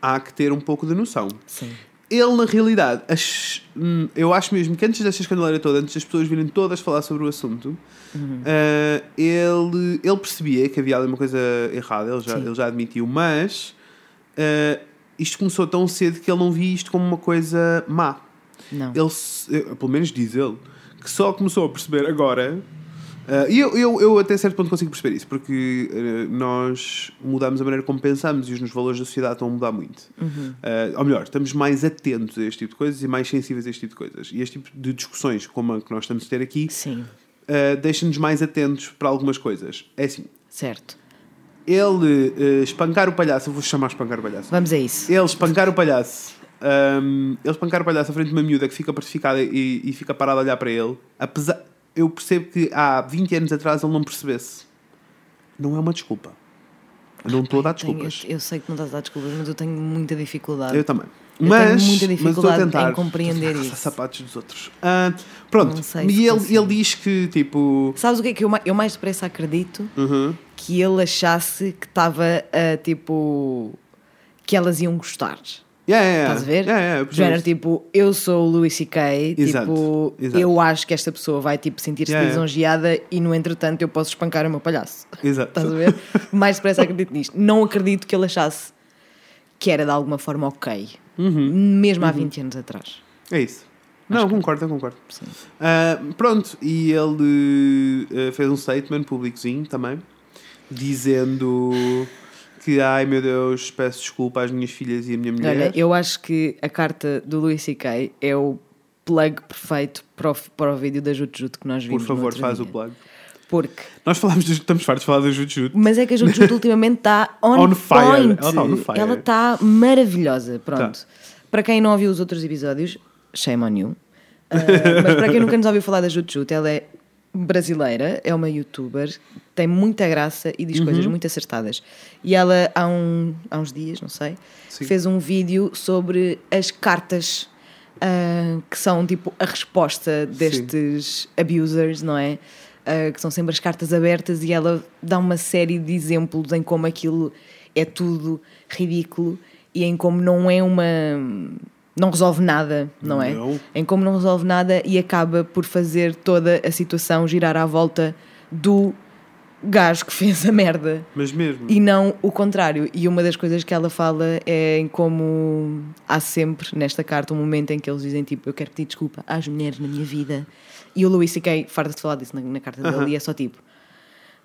há que ter um pouco de noção. Sim. Ele, na realidade, hum, eu acho mesmo que antes desta escandaleira toda, antes das pessoas virem todas falar sobre o assunto, Uhum. ah, ele, ele percebia que havia ali uma coisa errada, ele já, Sim. ele já admitiu, mas ah, isto começou tão cedo que ele não via isto como uma coisa má. Não. Ele, eh, pelo menos diz ele, que só começou a perceber agora. Ah, e eu, eu, eu até certo ponto consigo perceber isso, porque eh, nós mudamos a maneira como pensamos e os nos valores da sociedade estão a mudar muito. Ah, ou melhor, estamos mais atentos a este tipo de coisas e mais sensíveis a este tipo de coisas. E este tipo de discussões, como a que nós estamos a ter aqui, deixa-nos mais atentos para algumas coisas. É assim, certo. ele espancar o palhaço, eu vou chamar espancar o palhaço. Vamos a isso. Ele espancar o palhaço. hum, ele espancar o palhaço à frente de uma miúda que fica petrificada e, e fica parada a olhar para ele. Apesar, eu percebo que há 20 anos atrás ele não percebesse. Não é uma desculpa. Não estou a dar Tenho- desculpas. eu sei que não estás a dar desculpas, mas eu tenho muita dificuldade. Eu também. Eu mas, tenho muita mas estou a dificuldade em tentar compreender estou a isso. sapatos dos outros. Ah, pronto. Sei e ele, consigo. ele diz que tipo. Sabes o que é que eu, eu mais depressa acredito? uhum, Que ele achasse que estava a tipo. que elas iam gostar. Yeah, yeah, yeah. Estás a ver? Yeah, yeah, género tipo, eu sou o Louis C.K. Tipo, exato. eu acho que esta pessoa vai tipo sentir-se Yeah, lisonjeada e no entretanto eu posso espancar o meu palhaço. Exato. Estás a ver? Mais depressa acredito nisto. Não acredito que ele achasse que era de alguma forma ok. Uhum. Mesmo há 20 anos atrás. É isso. Não, concordo, eu concordo. Ah, pronto, e ele ah, fez um statement públicozinho também, dizendo que, ai meu Deus, peço desculpa às minhas filhas e à minha mulher. Olha, eu acho que a carta do Louis C.K. é o plug perfeito para o, para o vídeo da Jut Jut que nós Por vimos. no favor, faz dia. o plug. Porque. Nós falámos, de, estamos fartos de falar da Jutsu. Mas é que a Jut Jut ultimamente está on, On fire. point. Ela tá on fire. Ela está maravilhosa. Pronto. Tá. Para quem não ouviu os outros episódios, shame on you. Ah, mas para quem nunca nos ouviu falar da Jut Jut, ela é brasileira, é uma youtuber, tem muita graça e Uhum. diz coisas muito acertadas. E ela, há, um, há uns dias, não sei, Sim. fez um vídeo sobre as cartas ah, que são tipo a resposta destes abusers, não é? Ah, que são sempre as cartas abertas e ela dá uma série de exemplos em como aquilo é tudo ridículo e em como não é uma. Não resolve nada, não é? Não. Em como não resolve nada e acaba por fazer toda a situação girar à volta do gajo que fez a merda Mas mesmo. e não o contrário. E uma das coisas que ela fala é em como há sempre nesta carta um momento em que eles dizem tipo, eu quero pedir desculpa às mulheres na minha vida. E o Louis C.K. farta de falar disso na, na carta dele e é só tipo,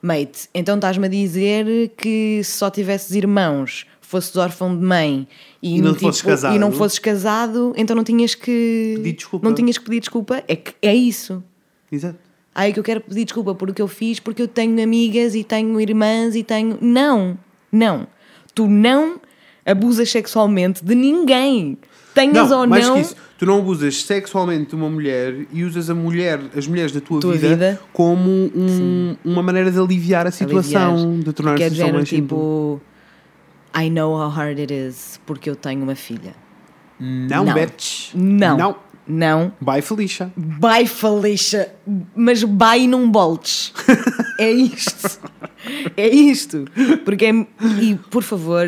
mate, então estás-me a dizer que se só tivesses irmãos, fosses órfão de mãe e, E não tipo, fosses casado. e não fosses casado, então não tinhas que Pedir desculpa. não tinhas que pedir desculpa. É que é isso. Exato. Ai, que eu quero pedir desculpa por o que eu fiz, porque eu tenho amigas e tenho irmãs e tenho. Não, não. Tu não abusas sexualmente de ninguém. Tenhas Não, ou mais não. que isso, tu não abusas sexualmente de uma mulher e usas a mulher, as mulheres da tua, Tua vida, vida. como um- uma maneira de aliviar a situação, aliviar. de tornar a é situação género mais simples. tipo. I know how hard it is porque eu tenho uma filha. Não, não. Não. Não. Não. Bye, Felicia. Bye, Felicia. Mas bye não boltes. é isto. É isto. Porque é... E, por favor,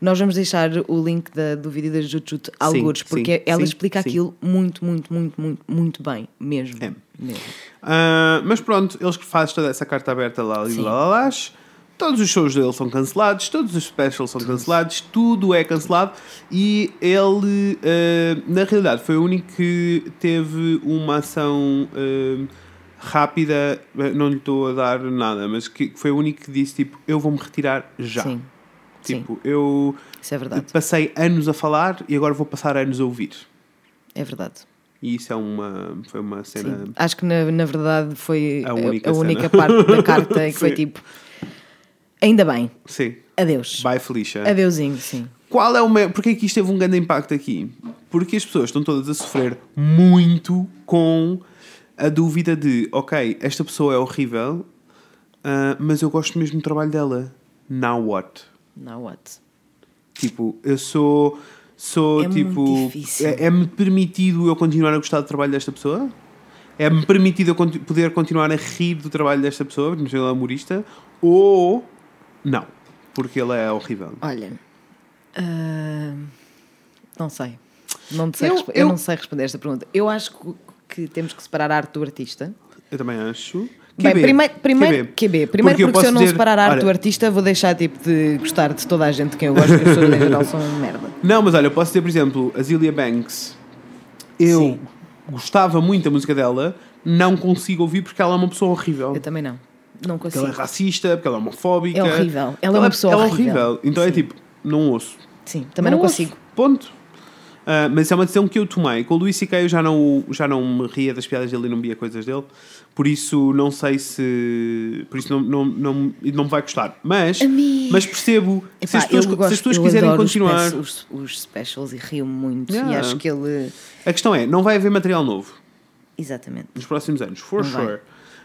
nós vamos deixar o link da- do vídeo da Jujut algures, sim, porque ela sim, explica sim. aquilo muito, muito, muito, muito, muito bem. Mesmo. É. Mesmo. Ah, mas pronto, eles fazem toda essa carta aberta lá e Sim. lá, lá, lá todos os shows dele são cancelados, todos os specials são cancelados, tudo é cancelado e ele, eh, na realidade, foi o único que teve uma ação eh, rápida, não lhe estou a dar nada, mas que foi o único que disse tipo, eu vou-me retirar já. Sim. Tipo, eu Isso é verdade. passei anos a falar e agora vou passar anos a ouvir. É verdade. E isso é uma, foi uma cena. Sim. Acho que na, na verdade foi A a única a, cena. única parte da carta que foi Sim. tipo. Ainda bem. Sim. Adeus. Bye, Felicia. Adeusinho, sim. Qual é o maior... Porquê que isto teve um grande impacto aqui? Porque as pessoas estão todas a sofrer muito com a dúvida de ok, esta pessoa é horrível, ah, mas eu gosto mesmo do trabalho dela. Now what? Now what? Tipo, eu sou. Sou É tipo. É- É-me permitido eu continuar a gostar do trabalho desta pessoa? É-me permitido eu poder continuar a rir do trabalho desta pessoa, porque ele é humorista? Ou. Não, porque ele é horrível. Olha. ah, não sei. Não sei Eu- eu, eu- não sei responder esta pergunta. Eu acho que, que temos que separar a arte do artista. Eu também acho. Bem, QB. primeiro, primeiro, QB. Primeiro porque, eu posso se eu não dizer- separar a arte olha, do artista, vou deixar tipo de gostar de toda a gente de quem eu gosto, porque as pessoas em geral são merda. Não, mas olha, eu posso dizer, por exemplo, a Zilia Banks. Eu Sim. gostava muito da música dela, não consigo ouvir porque ela é uma pessoa horrível. Eu também não. Não Porque consigo. ela é racista, porque ela é homofóbica. É horrível. Ela é uma pessoa ela é horrível. Então é Sim. tipo, não ouço. Sim, também não, ouço. consigo. Ponto. Ah, mas é uma decisão que eu tomei. Com o Luís C.K. eu já não, já não me ria das piadas dele e não via coisas dele. Por isso não sei se. Por isso não, não, não, não me vai gostar. Mas, mas percebo que se Epá, as pessoas, eu se gosto- as pessoas quiserem os continuar. Os, os specials e rio muito. E Yeah. acho que ele. A questão é: não vai haver material novo. Exatamente. nos próximos anos, for Não vai.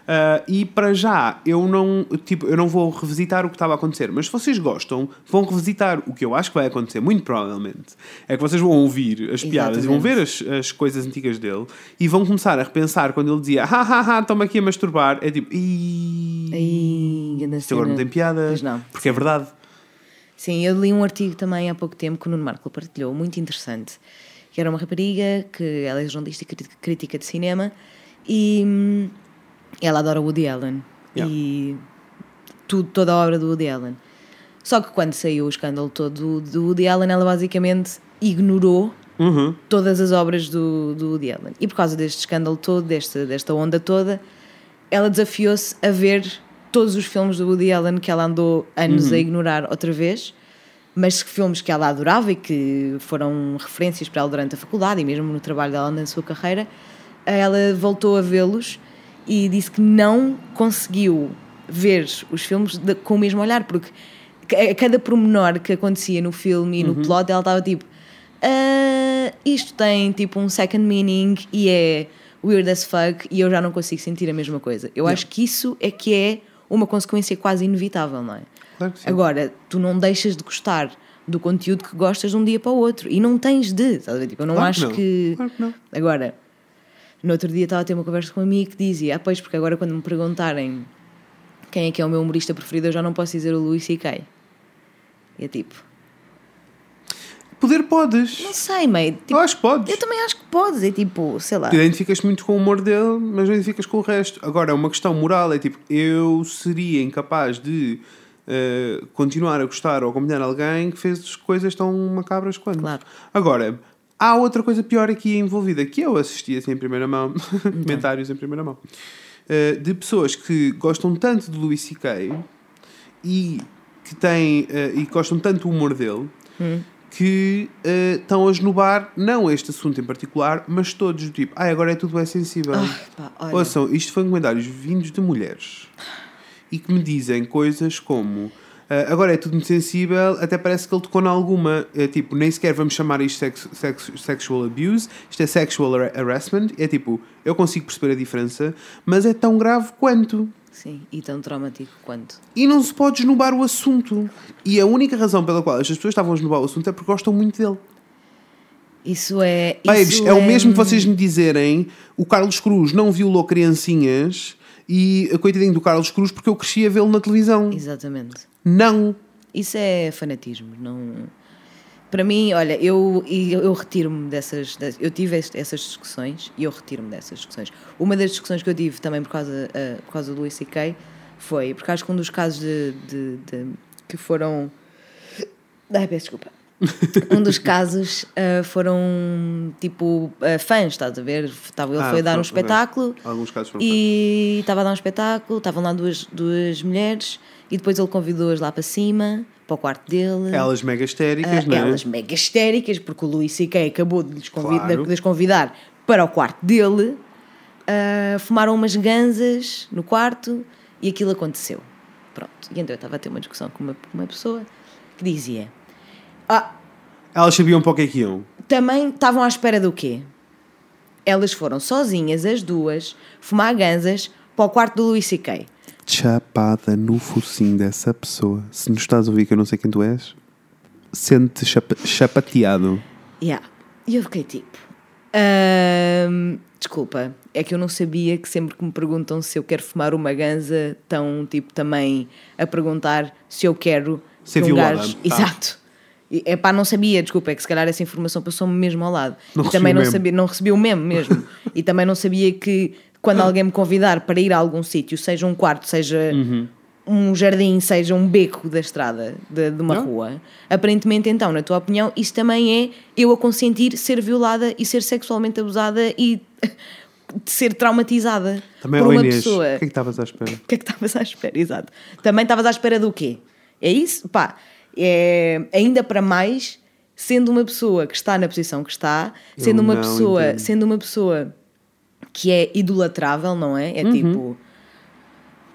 Uh, e para já, eu não, tipo, eu não vou revisitar o que estava a acontecer, mas se vocês gostam, vão revisitar o que eu acho que vai acontecer, muito provavelmente. É que vocês vão ouvir as piadas e vão ver as, as coisas antigas dele e vão começar a repensar quando ele dizia ha ha ha, toma aqui a masturbar. É tipo, "Ih, Ai, grande isto agora não tem piada. Não. Porque é verdade. Sim, eu li um artigo também há pouco tempo que o Nuno Marco partilhou, muito interessante. Que era uma rapariga, que ela é jornalista e crítica de cinema, e hum, ela adora Woody Allen. Yeah. E tudo, toda a obra do Woody Allen. Só que quando saiu o escândalo todo do, do Woody Allen, ela basicamente ignorou Uhum. todas as obras do, do Woody Allen. E por causa deste escândalo todo, desta, desta onda toda, ela desafiou-se a ver todos os filmes do Woody Allen que ela andou anos a ignorar outra vez, mas filmes que ela adorava e que foram referências para ela durante a faculdade e mesmo no trabalho dela na sua carreira, ela voltou a vê-los e disse que não conseguiu ver os filmes de- com o mesmo olhar, porque a cada pormenor que acontecia no filme e no plot, ela estava tipo "Ah, isto tem tipo um second meaning e é weird as fuck e eu já não consigo sentir a mesma coisa. Eu acho que isso é que é uma consequência quase inevitável, não é? Claro que sim. Agora, tu não deixas de gostar do conteúdo que gostas de um dia para o outro e não tens de, estás a ver? Tipo, eu não Claro que acho não. que. Claro que não. Agora, no outro dia estava a ter uma conversa com um amigo que dizia: Ah, pois, porque agora quando me perguntarem quem é que é o meu humorista preferido, eu já não posso dizer o Luís C.K. E é tipo, Poder podes. não sei, meio. Tipo, eu acho que podes. eu também acho que podes, é tipo, sei lá. Tu identificas muito com o humor dele, mas não identificas com o resto. Agora, uma questão moral é tipo, eu seria incapaz de eh, continuar a gostar ou acompanhar alguém que fez coisas tão macabras quanto. Claro. Agora, há outra coisa pior aqui envolvida, que eu assisti assim em primeira mão, Então. comentários em primeira mão, eh, de pessoas que gostam tanto de Louis C.K. e que têm eh, e gostam tanto do humor dele Hum. que eh, estão a esnobar não este assunto em particular, mas todos do tipo, ah, agora é tudo é sensível. Ai, pá. Ouçam, isto foi comentários vindos de mulheres e que me dizem coisas como ah, agora é tudo muito sensível, até parece que ele tocou em alguma. É, tipo, nem sequer vamos chamar isto sex, sex, sexual abuse, isto é sexual har- harassment. É tipo, eu consigo perceber a diferença, mas é tão grave quanto. Sim, e tão traumático quanto. E não se pode esnobar o assunto. E a única razão pela qual estas pessoas estavam a esnobar o assunto é porque gostam muito dele. Isso é. Babes, isso é o mesmo que vocês me dizerem o Carlos Cruz não violou criancinhas e a coitadinho do Carlos Cruz porque eu cresci a vê-lo na televisão. Exatamente. Não. Isso é fanatismo. Não... Para mim, olha, eu, eu, eu retiro-me dessas, Eu tive essas discussões e eu retiro-me dessas discussões. Uma das discussões que eu tive também por causa, ah, por causa do Luís C.K. Foi, porque acho que um dos casos de, de- de- que foram. Ai, peço desculpa. Um dos casos ah, foram tipo ah, fãs, estás a ver? Estava- Ele Ah, foi dar um espetáculo Alguns casos foram e estava a dar um espetáculo, estavam lá duas, duas mulheres e depois ele convidou-as lá para cima, para o quarto dele. Elas mega histéricas, não é? elas mega histéricas, porque o Luís C.K. acabou de lhes, Claro. de lhes convidar para o quarto dele, ah, fumaram umas ganzas no quarto e aquilo aconteceu. Pronto. E então eu estava a ter uma discussão com uma, com uma pessoa que dizia: Ah, Elas sabiam para o que é que iam. também estavam à espera do quê? Elas foram sozinhas, as duas, fumar ganzas para o quarto do Luís C.K. Chapada no focinho dessa pessoa. Se nos estás a ouvir, que eu não sei quem tu és, sente chapa chapateado. Yeah. E eu fiquei tipo. "Ahm, desculpa, é que eu não sabia que sempre que me perguntam se eu quero fumar uma ganza, estão tipo também a perguntar se eu quero Ser que um violada, gajo- tá. Exato. É pá, não sabia, desculpa, é que se calhar essa informação passou-me mesmo ao lado. Não e também não memo. sabia, não recebi o mesmo mesmo. e também não sabia que quando alguém me convidar para ir a algum sítio, seja um quarto, seja Uhum. um jardim, seja um beco da estrada, de, de uma Não. rua, aparentemente então, na tua opinião, isso também é eu a consentir ser violada e ser sexualmente abusada e de ser traumatizada Também, por uma Inês, pessoa. o que é que estavas à espera? O que é que estavas à espera? Exato. Também estavas à espera do quê? É isso? Pá, é, ainda para mais, sendo uma pessoa que está na posição que está, sendo Eu uma pessoa, entendo. sendo uma pessoa que é idolatrável, não é? É Uhum. tipo,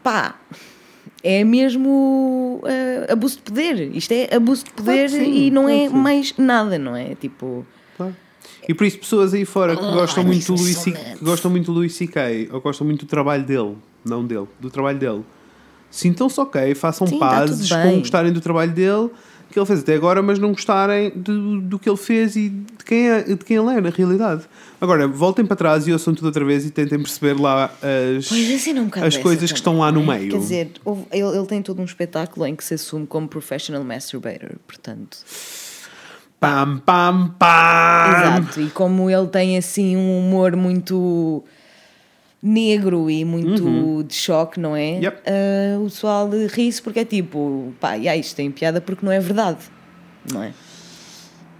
pá, é mesmo eh, abuso de poder. Isto é abuso de Claro poder sim, e não claro é sim. mais nada, não é? Tipo, Claro. E por isso, pessoas aí fora que gostam I muito do C- nuts. que gostam muito do Luís C.K. ou gostam muito do trabalho dele, não dele, do trabalho dele, sintam-se ok, façam Sim, tá pazes tudo com gostarem do trabalho dele que ele fez até agora, mas não gostarem do, do que ele fez e de quem, é, de quem ele é na realidade. Agora, voltem para trás e ouçam tudo outra vez e tentem perceber lá as, assim as coisas que estão lá no meio. Quer dizer, ele, ele tem todo um espetáculo em que se assume como professional masturbator, portanto. Pam, pam, pam! Exato, e como ele tem assim um humor muito negro e muito de choque, não é? Uhum. Yep. Ah, o pessoal ri-se porque é tipo, pá, yeah, isto tem piada porque não é verdade, não é?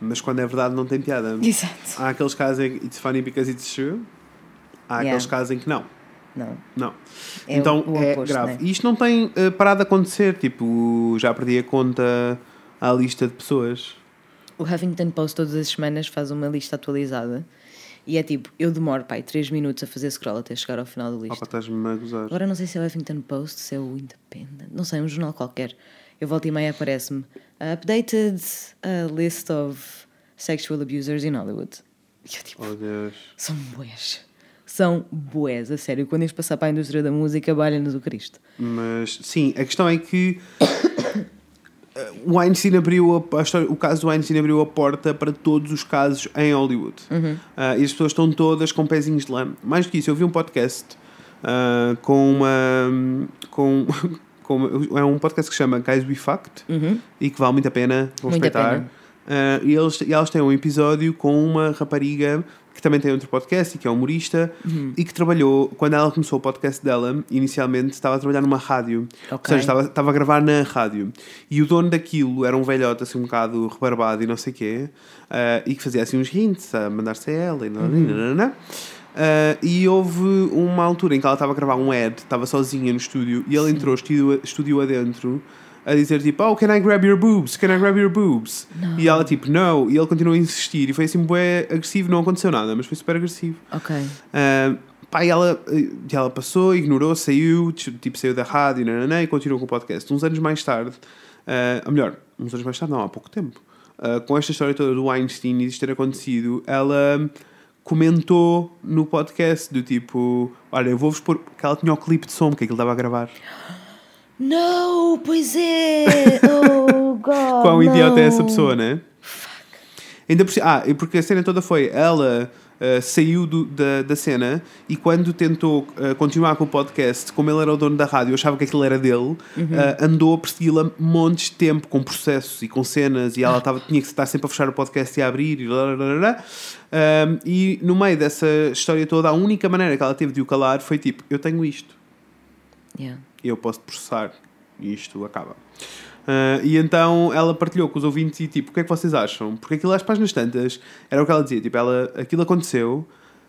Mas quando é verdade, não tem piada. Exato. Há aqueles casos em que it's funny because it's true, há Yeah. aqueles casos em que não. Não. Não. É então o- o é oposto, grave. né? E isto não tem eh, parado de acontecer. Tipo, já perdi a conta à lista de pessoas. O Huffington Post todas as semanas faz uma lista atualizada e é tipo, eu demoro, pai, 3 minutos a fazer scroll até chegar ao final da lista. Opa, estás-me a gozar. Agora não sei se é o Huffington Post, se é o Independent, não sei, um jornal qualquer. Eu volto e meia aparece-me Updated uh, list of sexual abusers in Hollywood. E eu tipo, Oh Deus. são boés. São boés, a sério. Quando isto passar para a indústria da música, valha-nos o Cristo. Mas sim, a questão é que o Weinstein abriu a, a história- o caso do Weinstein abriu a porta para todos os casos em Hollywood. Ah, e as pessoas estão todas com pezinhos de lã. Mais do que isso, eu vi um podcast ah, com uma. Com, com é um podcast que se chama Guys We Fucked e que vale muito a pena pena. Ah, e, eles, e elas têm um episódio com uma rapariga que também tem outro podcast e que é humorista Uhum. e que trabalhou, quando ela começou o podcast dela, inicialmente estava a trabalhar numa rádio. Ou Ok. seja, estava, estava a gravar na rádio. E o dono daquilo era um velhote assim um bocado rebarbado e não sei o quê, ah, e que fazia assim uns hints a mandar-se a ela e nananana. Ah, e houve uma altura em que ela estava a gravar um ad, estava sozinha no estúdio, e ele entrou estúdio, estúdio adentro a dizer tipo, oh, can I grab your boobs? Can I grab your boobs? E ela tipo, no. E ele continuou a insistir e foi assim, bué agressivo, não aconteceu nada, mas foi super agressivo. Ok. Ah, pá, e ela, e ela passou, ignorou, saiu, tipo, saiu da rádio nananã, e continuou com o podcast. Uns anos mais tarde, ah, ou melhor, uns anos mais tarde, não, há pouco tempo, ah, com esta história toda do Weinstein e isto ter acontecido, ela comentou no podcast do tipo, olha, eu vou-vos pôr, que ela tinha o clipe de som que aquilo estava a gravar. Não, pois é! Oh, God! Quão idiota é essa não. pessoa, né? Ainda por, ah, e porque a cena toda foi ela ah, saiu do- da, da cena e quando tentou ah, continuar com o podcast, como ele era o dono da rádio, eu achava que aquilo era dele, ah, andou a persegui-la montes de tempo com processos e com cenas e ela tava, tinha que estar sempre a fechar o podcast e a abrir e blá, blá, blá, e no meio dessa história toda, a única maneira que ela teve de o calar foi tipo: Eu tenho isto. Yeah. Eu posso processar e isto acaba. Ah, e então ela partilhou com os ouvintes e tipo, o que é que vocês acham? Porque aquilo às páginas tantas era o que ela dizia, tipo, ela, aquilo aconteceu,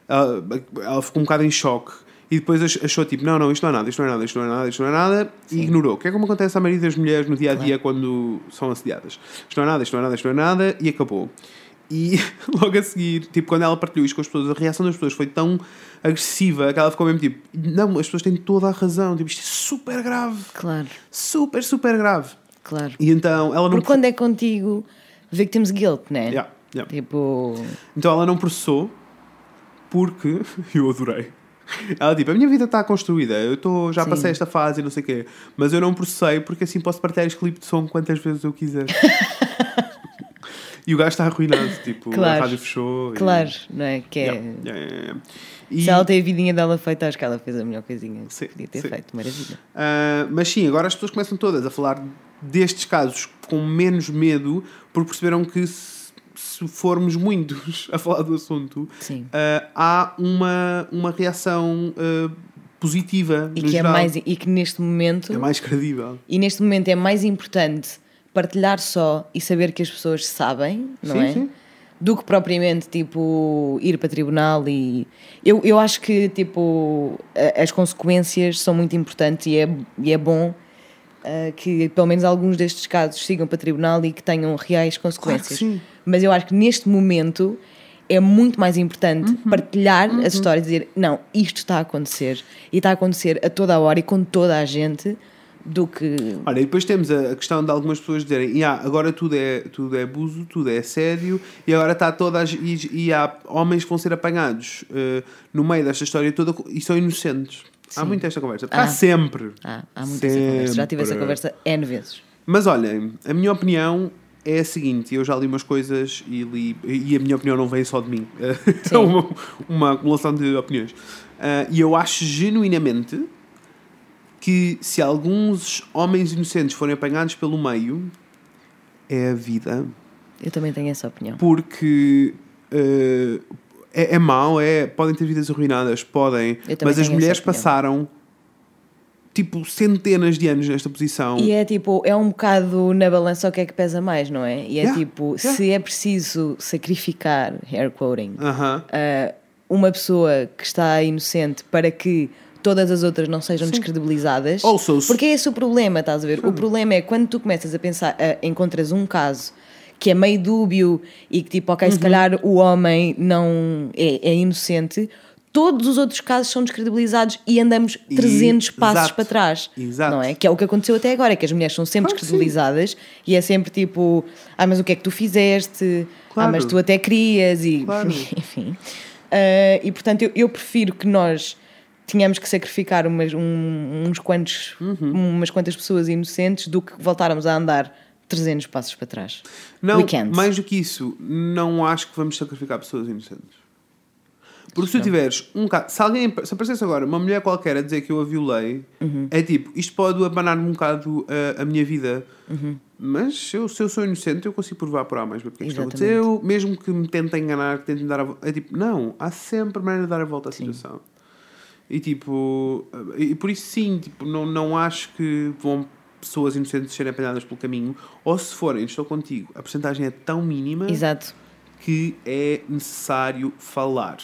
ela, ela ficou um bocado em choque e depois ach- achou tipo, não, não, isto não é nada, isto não é nada, isto não é nada, isto não é nada, e ignorou. Que é como acontece à maioria das mulheres no dia a dia quando são assediadas. Isto não é nada, isto não é nada, isto não é nada, e acabou. E logo a seguir, tipo, quando ela partilhou isto com as pessoas, a reação das pessoas foi tão agressiva que ela ficou mesmo tipo, não, as pessoas têm toda a razão, tipo, isto é super grave, Claro, super, super grave. claro. E então ela não. Porque quando é contigo, victim's guilt, né? Yeah, yeah. Tipo, Então ela não processou porque eu adorei. Ela tipo, a minha vida está construída, eu tô, já Sim. passei esta fase e não sei o quê, mas eu não processei porque assim posso partilhar este clipe de som quantas vezes eu quiser. e o gajo está arruinado, tipo, a Claro. rádio fechou. e- claro, não é? Que é. Yeah. E- Se ela tem a vidinha dela feita, acho que ela fez a melhor coisinha que podia ter sim. feito. Maravilha. Ah, mas sim, agora as pessoas começam todas a falar destes casos com menos medo porque perceberam que se, se formos muitos a falar do assunto, ah, há uma, uma reação ah, positiva E que, é geral. mais, e que neste momento. É mais credível. E neste momento é mais importante partilhar só e saber que as pessoas sabem, não Sim, é? sim. Do que propriamente, tipo, ir para tribunal e... Eu, eu acho que, tipo, as consequências são muito importantes e é, e é bom ah, que, pelo menos, alguns destes casos sigam para tribunal e que tenham reais consequências. sim. Mas eu acho que neste momento é muito mais importante Uhum. partilhar as histórias e dizer, não, isto está a acontecer. E está a acontecer a toda a hora e com toda a gente do que... Olha, e depois temos a questão de algumas pessoas dizerem "Ya, agora tudo é, tudo é abuso, tudo é assédio e agora está toda a, e, e há homens que vão ser apanhados eh, no meio desta história toda e são inocentes. Há Sim. muito esta conversa. Ah. Há sempre. Ah, há muita essa conversa. Já tive essa Sempre. conversa N vezes. Mas olhem, a minha opinião é a seguinte: eu já li umas coisas e li, e a minha opinião não veio só de mim, é uma, uma acumulação de opiniões. Ah, e eu acho genuinamente que se alguns homens inocentes forem apanhados pelo meio, é a vida. Eu também tenho essa opinião. Porque ah, é, é mau, é, podem ter vidas arruinadas, podem, mas as mulheres passaram tipo centenas de anos nesta posição. E é tipo, é um bocado na balança o que é que pesa mais, não é? E é Yeah, tipo, yeah. se é preciso sacrificar, hair quoting, Aham. uh, uma pessoa que está inocente para que todas as outras não sejam descredibilizadas. Also, se- Porque é esse o problema, estás a ver? O problema é quando tu começas a pensar, a- encontras um caso que é meio dúbio e que tipo, ok, se Uhum. calhar o homem não é, é inocente, todos os outros casos são descredibilizados e andamos E- 300 passos exato. para trás. Exato. Não é? Que é o que aconteceu até agora, é que as mulheres são sempre Claro sim. descredibilizadas e é sempre tipo, ah, mas o que é que tu fizeste? Claro. Ah, mas tu até querias e Claro. enfim. Ah, e portanto, eu, eu prefiro que nós tínhamos que sacrificar umas, um- uns quantos, Uhum. umas quantas pessoas inocentes do que voltarmos a andar 300 passos para trás. Não, mais do que isso, não acho que vamos sacrificar pessoas inocentes. Porque se tu tiveres um caso, se alguém se aparecesse agora uma mulher qualquer a dizer que eu a violei, Uhum. é tipo, isto pode abanar-me um bocado a, a minha vida, Uhum. mas se eu, se eu sou inocente, eu consigo provar por A mais porque isto Exatamente. aconteceu, mesmo que me tentem enganar, que tentem dar a volta. É tipo, não, há sempre maneira de dar a volta à situação. E tipo, e por isso sim, tipo, não, não acho que vão pessoas inocentes serem apanhadas pelo caminho, ou se forem, estou contigo, a porcentagem é tão mínima Exato. que é necessário falar.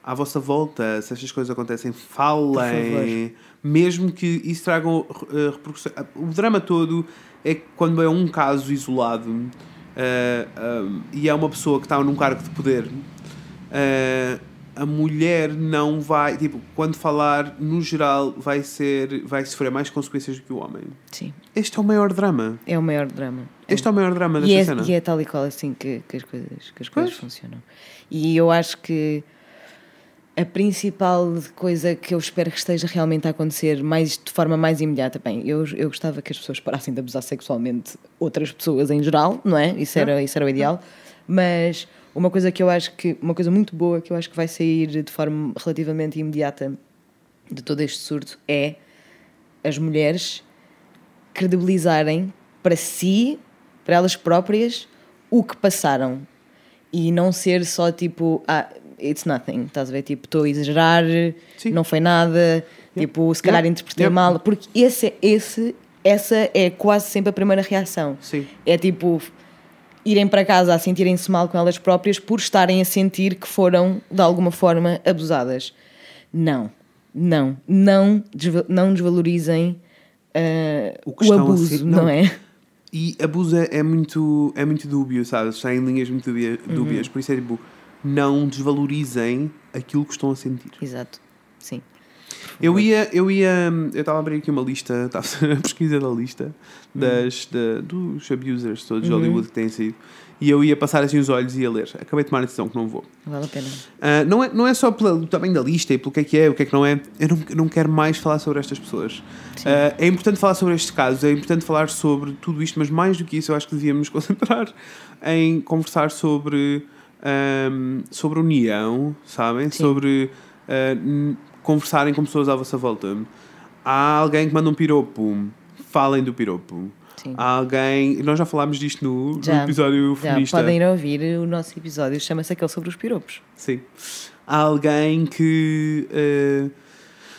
À vossa volta, se estas coisas acontecem, falem. Mesmo que isso traga uh, repercussões. O drama todo é quando é um caso isolado uh, e é uma pessoa que está num cargo de poder, uh, a mulher não vai. Tipo, quando falar, no geral, vai ser. vai sofrer mais consequências do que o homem. Sim. Este é o maior drama. É o maior drama. Este é o maior drama e desta é, cena. e é tal e qual assim que, que as coisas, que as coisas Pois. funcionam. E eu acho que a principal coisa que eu espero que esteja realmente a acontecer mais, de forma mais imediata, bem, eu, eu gostava que as pessoas parassem de abusar sexualmente outras pessoas em geral, não é? Isso era, isso era o ideal. Mas uma coisa que eu acho que, uma coisa muito boa que eu acho que vai sair de forma relativamente imediata de todo este surto é as mulheres credibilizarem para si, para elas próprias, o que passaram. E não ser só tipo, ah, it's nothing, estás a ver? Tipo, estou a exagerar, Sim. não foi nada, Tipo, se calhar Yeah. interpretei Yeah. mal, porque esse, esse, essa é quase sempre a primeira reação. Sim. É tipo irem para casa a sentirem-se mal com elas próprias por estarem a sentir que foram de alguma forma abusadas. Não, não, não, não desvalorizem ah, O o, abuso, não, não. é? E abuso é, é muito, é muito dúbio, sabes? Está em linhas muito Uhum. dúbias. Por isso é tipo, não desvalorizem aquilo que estão a sentir. Exato, sim. Eu ia, eu ia, eu estava a abrir aqui uma lista, estava a pesquisa da lista das, da- dos abusers todos de Hollywood que têm sido. E eu ia passar assim os olhos e ia ler. Acabei de tomar a decisão que não vou. Vale a pena. Ah, não, é, não é só pelo tamanho da lista e pelo que é que é, o que é que não é. Eu não, não quero mais falar sobre estas pessoas. Ah, é importante falar sobre estes casos, é importante falar sobre tudo isto, mas mais do que isso, eu acho que devíamos concentrar em conversar sobre, ahm, sobre união, sabem? Sim. Sobre ah, n- conversarem com pessoas à vossa volta. Há alguém que manda um piropo, falem do piropo. Sim. Há alguém. Nós já falámos disto no, no Já. episódio Já feminista. podem ir ouvir o nosso episódio, chama-se aquele sobre os piropos. Sim. Há alguém que. eh,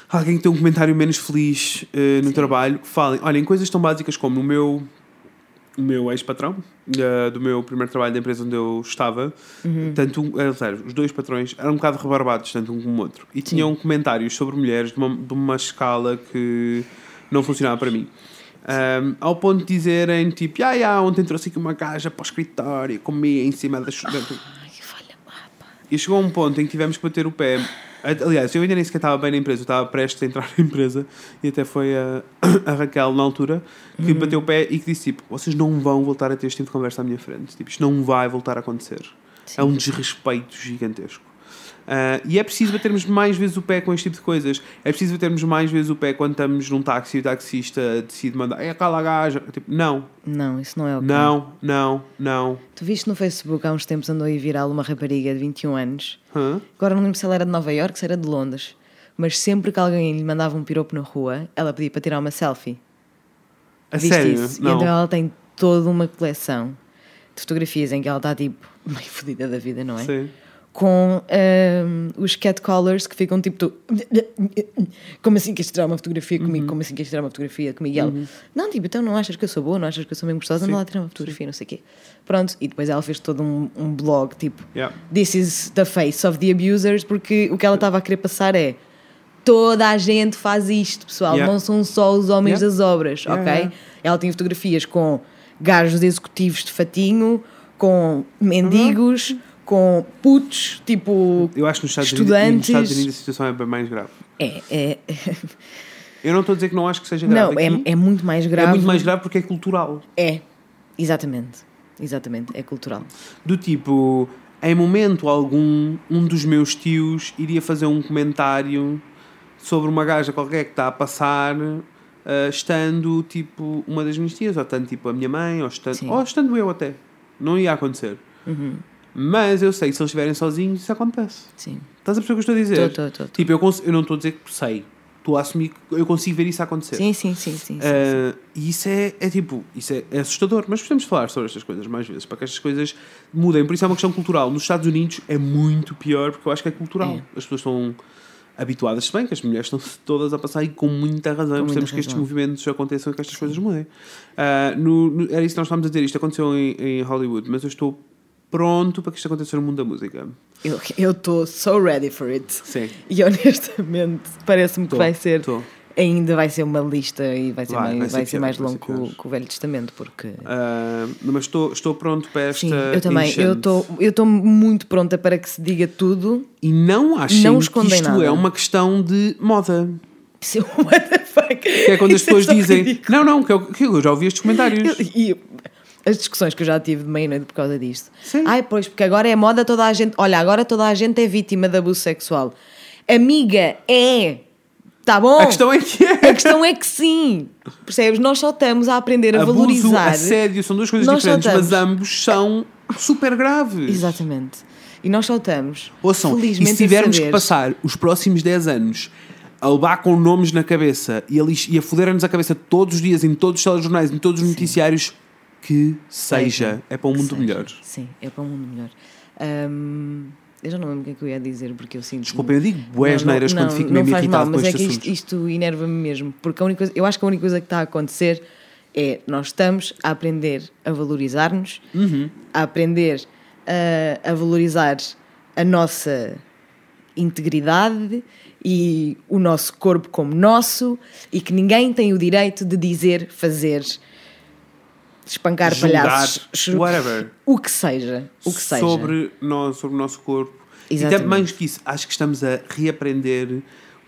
alguém que tem um comentário menos feliz eh, no trabalho. Falem, olhem, coisas tão básicas como o meu. O meu ex-patrão, eh, do meu primeiro trabalho da empresa onde eu estava, tanto um, eh, sério, os dois patrões eram um bocado rebarbados, tanto um como o outro, e tinham comentários sobre mulheres de uma, de uma escala que não funcionava para mim. Um, ao ponto de dizerem tipo, ah, ah, ontem trouxe aqui uma gaja para o escritório, comi em cima da. Ai, que falha mapa. E chegou a um ponto em que tivemos que bater o pé. Aliás, eu ainda nem sequer estava bem na empresa, eu estava prestes a entrar na empresa e até foi a, a Raquel na altura que Uhum. bateu o pé e que disse tipo: vocês não vão voltar a ter este tipo de conversa à minha frente. Tipo, isto não vai voltar a acontecer. É um desrespeito gigantesco. Ah, e é preciso batermos mais vezes o pé com este tipo de coisas. É preciso batermos mais vezes o pé quando estamos num táxi e o taxista decide mandar é aquela gaja. Tipo, não, Não, isso não é o que não, não, não. Tu viste no Facebook há uns tempos andou aí viral uma rapariga de 21 anos. Hã? Agora não lembro se ela era de Nova Iorque, se era de Londres. Mas sempre que alguém lhe mandava um piropo na rua, ela pedia para tirar uma selfie. A Viste sério? isso? E Não. então ela tem toda uma coleção de fotografias em que ela está tipo meio fodida da vida, não é? Sim. Com ahm, os catcallers que ficam tipo tu, como assim queres tirar uma fotografia comigo? Uhum. Como assim queres tirar uma fotografia comigo? E ela, não, tipo, então não achas que eu sou boa, não achas que eu sou bem gostosa? Anda lá tirar uma fotografia, não sei o quê. Pronto, e depois ela fez todo um, um blog tipo Yeah. This is the face of the abusers, porque o que ela estava a querer passar é toda a gente faz isto, pessoal, Yeah. não são só os homens Yeah. das obras, ok? Ela tinha fotografias com gajos executivos de fatinho, com mendigos, com putos, tipo Eu acho que nos Estados, Unidos, e nos estudantes. Estados Unidos a situação é bem mais grave. É, é, Eu não estou a dizer que não acho que seja grave. não, é, aqui. é muito mais grave. É muito mais grave porque é cultural. É, exatamente, exatamente, é cultural. Do tipo, em momento algum, um dos meus tios iria fazer um comentário sobre uma gaja qualquer que está a passar, ah, estando tipo uma das minhas tias, ou estando tipo a minha mãe, ou estando, Sim. ou estando eu até. Não ia acontecer. Mas eu sei que se eles estiverem sozinhos, isso acontece. Sim. Estás a perceber o que eu estou a dizer? Tô, tô, tô. Tipo, eu, eu não estou a dizer que sei. Estou a assumir que eu consigo ver isso acontecer. Sim, sim, sim, sim. sim, sim. Ah, e isso é, é tipo, isso é, é assustador, mas podemos falar sobre estas coisas mais vezes, para que estas coisas mudem. Por isso é uma questão cultural. Nos Estados Unidos é muito pior, porque eu acho que é cultural. É. As pessoas estão habituadas, se bem que as mulheres estão todas a passar e com muita razão. Precisamos que estes movimentos aconteçam e que estas coisas mudem. Ah, no- no- era isso que nós estávamos a dizer. Isto aconteceu em, em Hollywood, mas eu estou pronto para que isto aconteça no mundo da música. Eu estou so ready for it. Sim. E honestamente, parece-me que vai ser. tô. Ainda vai ser uma lista e vai ser Vai, mais, vai ser vai ser pior, mais vai longo que que o Velho Testamento, porque. Ah, mas estou, estou pronto para esta Sim, eu também. Eu estou eu estou muito pronta para que se diga tudo. E não achem Não que isto nada. é uma questão de moda. Isso é what the fuck? Que é quando as Isso pessoas tão dizem. ridículo. Não, não, que eu, que eu já ouvi estes comentários. E as discussões que eu já tive de meia-noite por causa disto. Sim. Ai, pois, porque agora é moda toda a gente. Olha, agora toda a gente é vítima de abuso sexual. Amiga, é. Tá bom? A questão é que é. A questão é que sim. Percebes? Nós só estamos a aprender a Abuso, valorizar. assédio, são duas coisas Nós diferentes, mas ambos são super graves. Exatamente. E nós só estamos. Ouçam, e felizmente, se tivermos a que saber- passar os próximos 10 anos a levar com nomes na cabeça e a, lix- e a foder-nos a cabeça todos os dias, em todos os telejornais, em todos os noticiários, que seja. É para um mundo Seja. melhor. Sim, é para um mundo melhor. Hum, Eu já não lembro o que é que eu ia dizer, porque eu sinto. Desculpa, eu digo não, neiras quando fico mesmo irritado mal, com mas é que isto, isto enerva-me mesmo. Porque a única coisa, eu acho que a única coisa que está a acontecer é nós estamos a aprender a valorizar-nos, Uhum. a aprender a, a valorizar a nossa integridade e o nosso corpo como nosso e que ninguém tem o direito de dizer, fazer, espancar Julgar, palhaços, whatever. o que seja, o que seja. sobre, nós, sobre o nosso corpo. E Exatamente. também mais que isso, acho que estamos a reaprender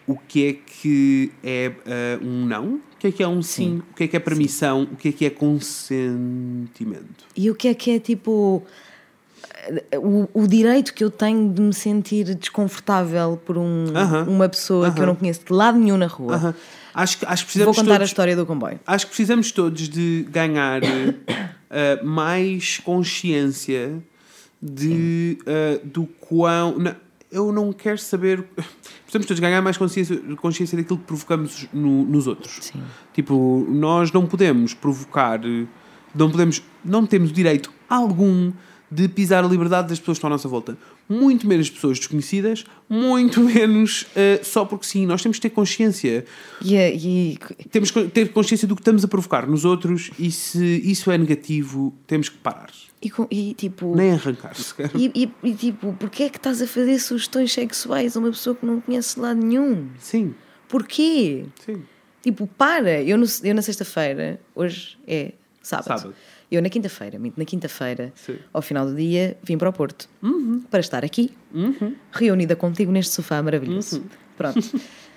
o que é que é ah, um não, o que é que é um sim, Sim. o que é que é permissão, o que é que é consentimento. E o que é que é tipo o, o direito que eu tenho de me sentir desconfortável por um, Aham. uma pessoa que eu não conheço de lado nenhum na rua. Aham. Acho, acho que Vou precisamos contar a todos, história do comboio. acho que precisamos todos de ganhar eh, mais consciência de, eh, do quão. não, eu não quero saber. Precisamos todos ganhar mais consciência, consciência daquilo que provocamos no- nos outros. Sim. Tipo, nós não podemos provocar, não podemos, não temos direito algum de pisar a liberdade das pessoas que estão à nossa volta. Muito menos pessoas desconhecidas, muito menos eh, só porque sim. Nós temos que ter consciência E, é- temos que ter consciência do que estamos a provocar nos outros e se isso é negativo, temos que parar. e e, tipo. Nem arrancar sequer. E, e, e, tipo, porquê é que estás a fazer sugestões sexuais a uma pessoa que não conhece de lado nenhum? Sim, Porquê? sim. Tipo, para! Eu, no, eu na sexta-feira, hoje é sábado. Sábado. Eu na quinta-feira, na quinta-feira, ao final do dia, vim para o Porto para estar aqui, reunida contigo neste sofá maravilhoso. Pronto.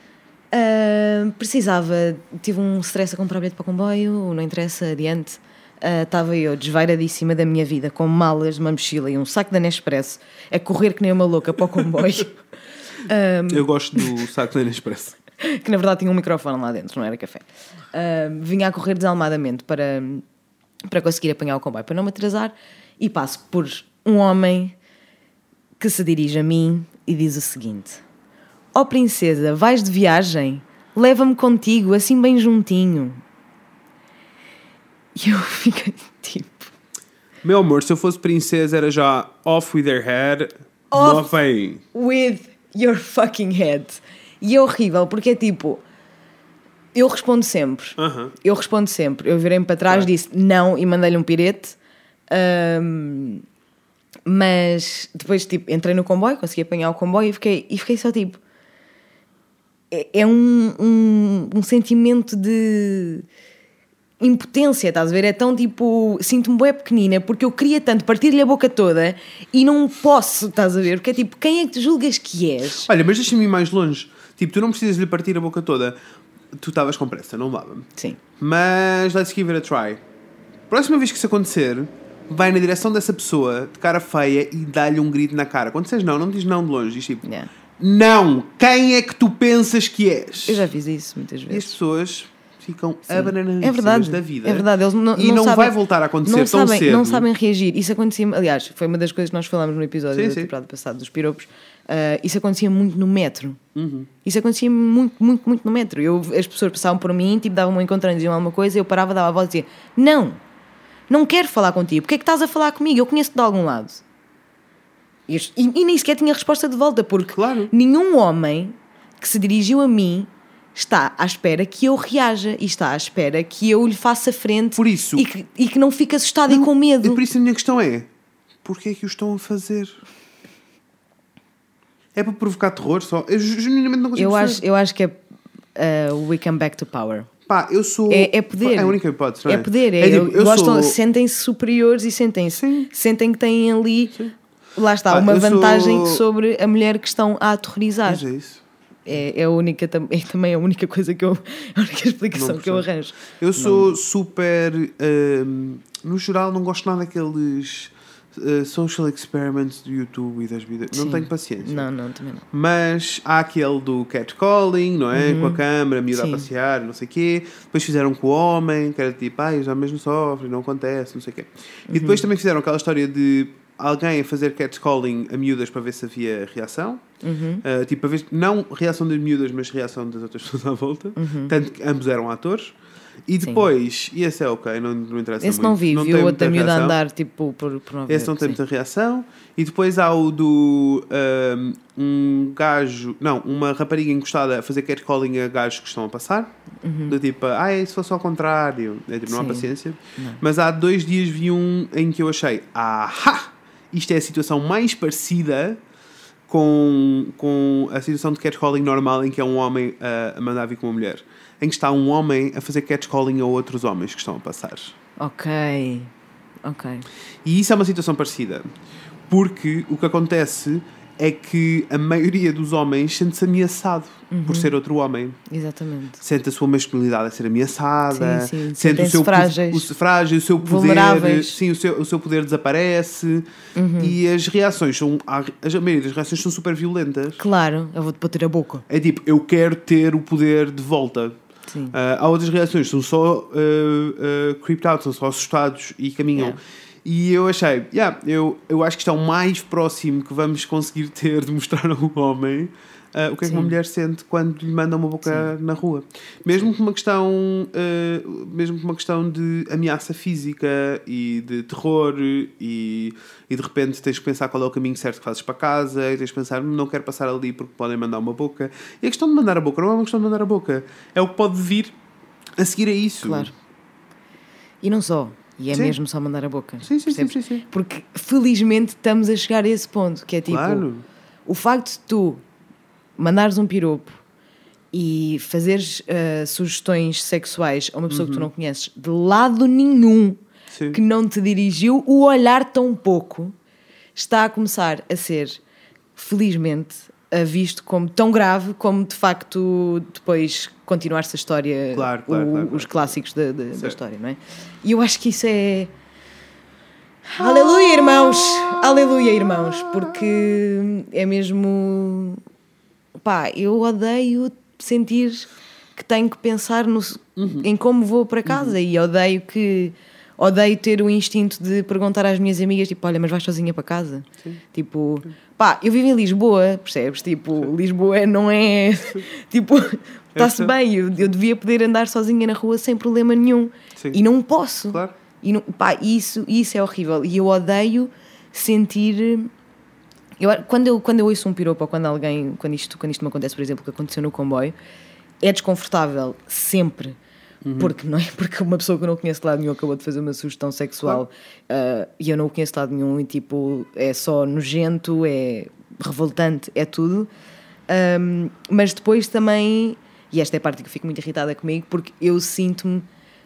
Ah, precisava, tive um stress a comprar bilhete para o comboio, não interessa, adiante. Ah, Estava eu desvairadíssima da minha vida, com malas, uma mochila e um saco da Nespresso, a correr que nem uma louca para o comboio. Eu gosto do saco da Nespresso. que na verdade tinha um microfone lá dentro, não era café. Ah, vinha a correr desalmadamente para, para conseguir apanhar o comboio, para não me atrasar, e passo por um homem que se dirige a mim e diz o seguinte: Ó princesa, vais de viagem? Leva-me contigo, assim bem juntinho. E eu fiquei tipo. Meu amor, se eu fosse princesa era já off with their head. Off. With your fucking head. E é horrível, porque é tipo. Eu respondo sempre. Eu respondo sempre. Eu virei-me para trás, disse não e mandei-lhe um pirete. Ahm, mas depois, tipo, entrei no comboio, consegui apanhar o comboio e fiquei, e fiquei só tipo. É, é um, um, um sentimento de impotência, estás a ver? É tão tipo. Sinto-me bem pequenina porque eu queria tanto partir-lhe a boca toda e não posso, estás a ver? Porque é tipo, quem é que tu julgas que és? Olha, mas deixa-me ir mais longe. Tipo, tu não precisas lhe partir a boca toda. Tu estavas com pressa, não dava-me. Sim. Mas let's give it a try. Próxima vez que isso acontecer, vai na direção dessa pessoa de cara feia e dá-lhe um grito na cara. Quando dizes não, não diz não de longe, diz tipo Yeah. não, quem é que tu pensas que és? Eu já fiz isso muitas E as vezes. pessoas ficam Sim. abananadíssimas É verdade, da vida. É verdade, eles não, e não, sabem- vai voltar a acontecer não tão sabem, cedo. Não sabem reagir. Isso acontecia, aliás, foi uma das coisas que nós falámos no episódio Sim, da sim. temporada passada dos piropos. Ah, isso acontecia muito no metro. Uhum. Isso acontecia muito, muito, muito no metro. Eu, as pessoas passavam por mim, tipo, davam um encontrando, diziam alguma coisa, eu parava, dava a volta e dizia: Não, não quero falar contigo. Porquê é que estás a falar comigo? Eu conheço-te de algum lado. E, e- e nem sequer tinha resposta de volta, porque Claro. nenhum homem que se dirigiu a mim está à espera que eu reaja e está à espera que eu lhe faça frente Por isso- e, que, e que não fique assustado e com E medo. por isso a minha questão é: porquê é que o estão a fazer? É para provocar terror só? Eu ge- genuinamente não consigo Eu perceber. acho, eu acho que é uh, We Come Back to Power. Pá, eu sou. É, é poder. É a única hipótese, não é? É poder. É, tipo, eu gostam, sou. Sentem-se superiores e sentem-se. Sim. Sentem que têm ali. Lá está, Pá, uma eu sou- vantagem sobre a mulher que estão a aterrorizar. Mas é isso. É, é a única, é também a única coisa que eu. A única explicação Não que eu arranjo. Eu sou super. hum, no geral, não gosto nada daqueles uh, social experiments do YouTube e das vidas. Não Sim. tenho paciência. Não, não, também não. Mas há aquele do catcalling, não é? Com a câmera, a miúda a Uhum. Passear, não sei o quê. Depois fizeram com o homem, que era tipo, ai, os homens não sofrem, não acontece, não sei o quê. E depois Uhum. também fizeram aquela história de alguém a fazer catcalling a miúdas para ver se havia reação. Uhum. Uh, tipo, a ver, não reação das miúdas, mas reação das outras pessoas à volta. Uhum. Tanto que ambos eram atores. E Sim. depois, e esse é ok, não, não interessa Esse muito. não vi, tem viu o outro a andar tipo por, por não ver. Esse não tem sim. muita reação. E depois há o do um, um gajo, não, uma rapariga encostada a fazer catcalling a gajos que estão a passar. Do tipo, ah, se fosse ao contrário. É tipo, não há Uhum. Paciência. Não. Mas há dois dias vi um em que eu achei, ah, isto é a situação mais parecida com, com a situação de catcalling normal em que é um homem a, a mandar vir com uma mulher. Em que está um homem a fazer catcalling a outros homens que estão a passar. Ok. Ok. E isso é uma situação parecida. Porque o que acontece é que a maioria dos homens sente-se ameaçado Uhum. por ser outro homem. Exatamente. Sente a sua masculinidade a ser ameaçada, Sim, sim. sente o Sentem-se seu, frágeis. o, se- frágil, o seu poder, sim, o seu, o seu poder desaparece Uhum. e as reações são, a, a maioria das reações são super violentas. Claro, eu vou-te bater a boca. É tipo, eu quero ter o poder de volta. Sim. Ah, há outras reações, são só uh, uh, creeped out, são só assustados e caminham. Yeah. E eu achei, yeah, eu, eu acho que isto é o mais próximo que vamos conseguir ter de mostrar a um homem ah, o que é que uma Sim. mulher sente quando lhe manda uma boca na rua. Mesmo por uma questão, ah, mesmo por uma questão de ameaça física e de terror e, e de repente tens que pensar qual é o caminho certo que fazes para casa e tens que pensar, não quero passar ali porque podem mandar uma boca. E a questão de mandar a boca não é uma questão de mandar a boca, é o que pode vir a seguir a isso. Claro. E não só. E é Sim. mesmo só mandar a boca. Sim, sim, sim, sim, sim. Porque felizmente estamos a chegar a esse ponto, que é tipo Claro. o facto de tu mandares um piropo e fazeres ah, sugestões sexuais a uma pessoa que tu não conheces de lado nenhum Uhum. Sim. que não te dirigiu o olhar tão pouco está a começar a ser felizmente visto como tão grave como de facto depois continuar-se a história Claro, claro, o- claro, os clássicos da, da- da história não é? e eu acho que isso é Aleluia, irmãos! Aleluia, irmãos! Porque é mesmo. Pá, eu odeio sentir que tenho que pensar no, em como vou para casa e odeio que. Odeio ter o instinto de perguntar às minhas amigas, tipo, olha, mas vais sozinha para casa? Tipo, pá, eu vivo em Lisboa, percebes? Tipo, Lisboa não é. tipo, está-se bem, eu, eu devia poder andar sozinha na rua sem problema nenhum. Sim. E não posso. Claro. E não, pá, isso, isso é horrível. E eu odeio sentir. Eu, quando, eu, quando eu ouço um piropo ou quando alguém. Quando isto, quando isto me acontece, por exemplo, que aconteceu no comboio, é desconfortável sempre. Porque, não é? Porque uma pessoa que eu não conheço de lado nenhum acabou de fazer uma sugestão sexual ah, e eu não o conheço de lado nenhum e tipo é só nojento, é revoltante, é tudo. Ahm, mas depois também, e esta é a parte que eu fico muito irritada comigo, porque eu sinto-me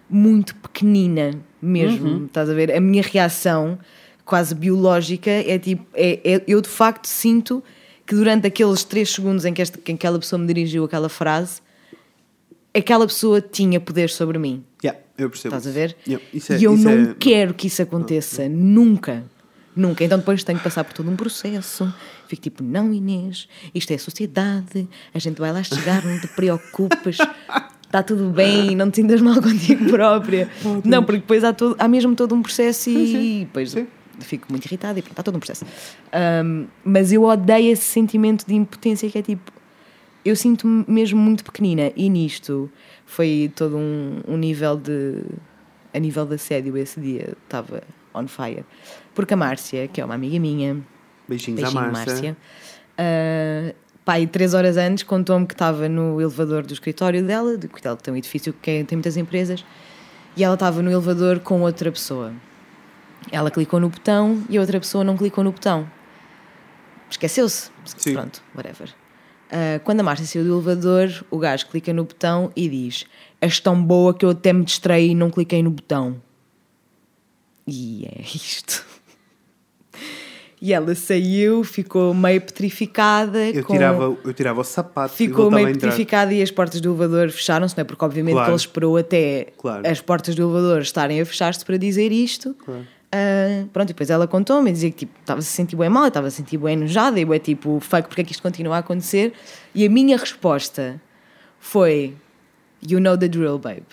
muito pequenina mesmo, estás a ver? A minha reação quase biológica é tipo, é, é- eu de facto sinto que durante aqueles três segundos em que, esta, que aquela pessoa me dirigiu aquela frase, aquela pessoa tinha poder sobre mim. Yeah, eu percebo. Estás a ver? Yeah, é- e eu não é- quero que isso aconteça, nunca. Nunca. Então depois tenho que passar por todo um processo. Fico tipo, não, Inês, isto é sociedade, a gente vai lá chegar, não te preocupes, está tudo bem, não te sintas mal contigo própria. não, porque depois há, todo, há mesmo todo um processo e depois sim. Fico muito irritada e pronto, há todo um processo. Ahm, mas eu odeio esse sentimento de impotência que é tipo, eu sinto-me mesmo muito pequenina e nisto foi todo um, um nível de a nível de assédio esse dia estava on fire porque a Márcia que é uma amiga minha Beijinhos beijinho à Márcia. Márcia ah, pá, e três horas antes contou-me que estava no elevador do escritório dela de que ela tem um edifício que é- tem muitas empresas e ela estava no elevador com outra pessoa ela clicou no botão e a outra pessoa não clicou no botão esqueceu-se pronto, whatever Uh, quando a Márcia saiu do elevador, o gajo clica no botão e diz: És tão boa que eu até me distraí e não cliquei no botão. E é isto. E ela saiu, ficou meio petrificada. Eu, com- tirava, eu tirava o sapato Ficou meio petrificada e as portas do elevador fecharam-se, não é? Porque, obviamente, Claro. ele esperou até Claro. as portas do elevador estarem a fechar-se para dizer isto. Claro. Ah, pronto, e depois ela contou-me e dizia que tipo, estava a se sentir bem mal, estava a se sentir bem enojada, e eu é tipo, fuck, porque é que isto continua a acontecer? E a minha resposta foi: You know the drill, babe.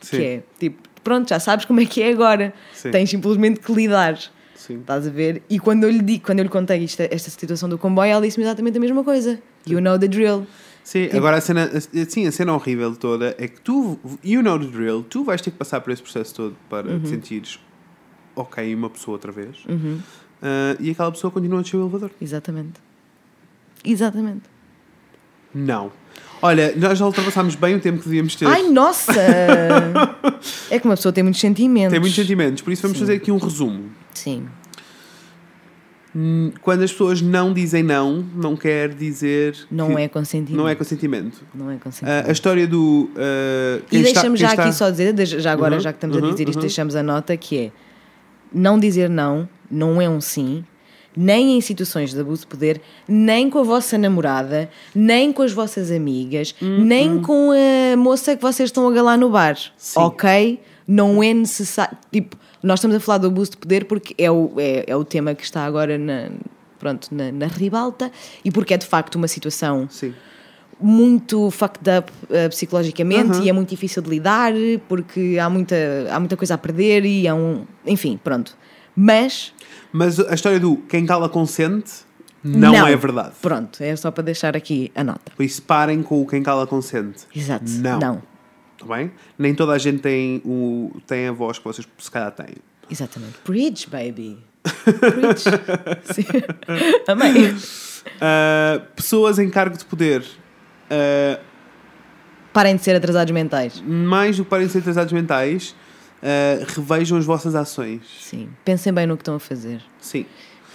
Sim. Que é tipo, pronto, já sabes como é que é agora, Sim. tens simplesmente que lidar. Sim. Estás a ver? E quando eu lhe, di, quando eu lhe contei isto, esta situação do comboio, ela disse-me exatamente a mesma coisa. You know the drill. Sim, agora a cena, sim, a cena horrível toda é que tu, you know the drill, tu vais ter que passar por esse processo todo para Uhum. te sentires ok uma pessoa outra vez Ah, e aquela pessoa continua a descer o elevador. Exatamente. Exatamente. Não. Olha, nós já ultrapassámos bem o tempo que devíamos ter. Ai, nossa! é que uma pessoa tem muitos sentimentos. Tem muitos sentimentos, por isso vamos fazer aqui um resumo. Sim. Hum, Quando as pessoas não dizem não, não quer dizer Não é consentimento. não é consentimento. Não é consentimento. Ah, a história do. quem E deixamos já está- aqui só dizer, já agora, Uhum, já que estamos a uhum, dizer isto, uhum. deixamos a nota que é não dizer não, não é um sim, nem em situações de abuso de poder, nem com a vossa namorada, nem com as vossas amigas, Hum, nem com a moça que vocês estão a galar no bar. Sim. Ok? Não é necessário. Tipo, nós estamos a falar do abuso de poder porque é o, é, é o tema que está agora na. Pronto, na, na ribalta e porque é de facto uma situação Sim. Muito fucked up uh, psicologicamente Uhum. e é muito difícil de lidar porque há muita, há muita coisa a perder e é um. Enfim, pronto. Mas. Mas a história do quem cala consente não, é verdade. Pronto, é só para deixar aqui a nota. Por isso parem com o quem cala consente. Exato. Não. Não. Está bem? Nem toda a gente tem, o, tem a voz que vocês se calhar têm. Exatamente. Preach, baby. Preach. Sim. Amém. Ah, pessoas em cargo de poder. Ah, Parem de ser atrasados mentais. mais do que parem de ser atrasados mentais, ah, revejam as vossas ações. Sim. Pensem bem no que estão a fazer. Sim.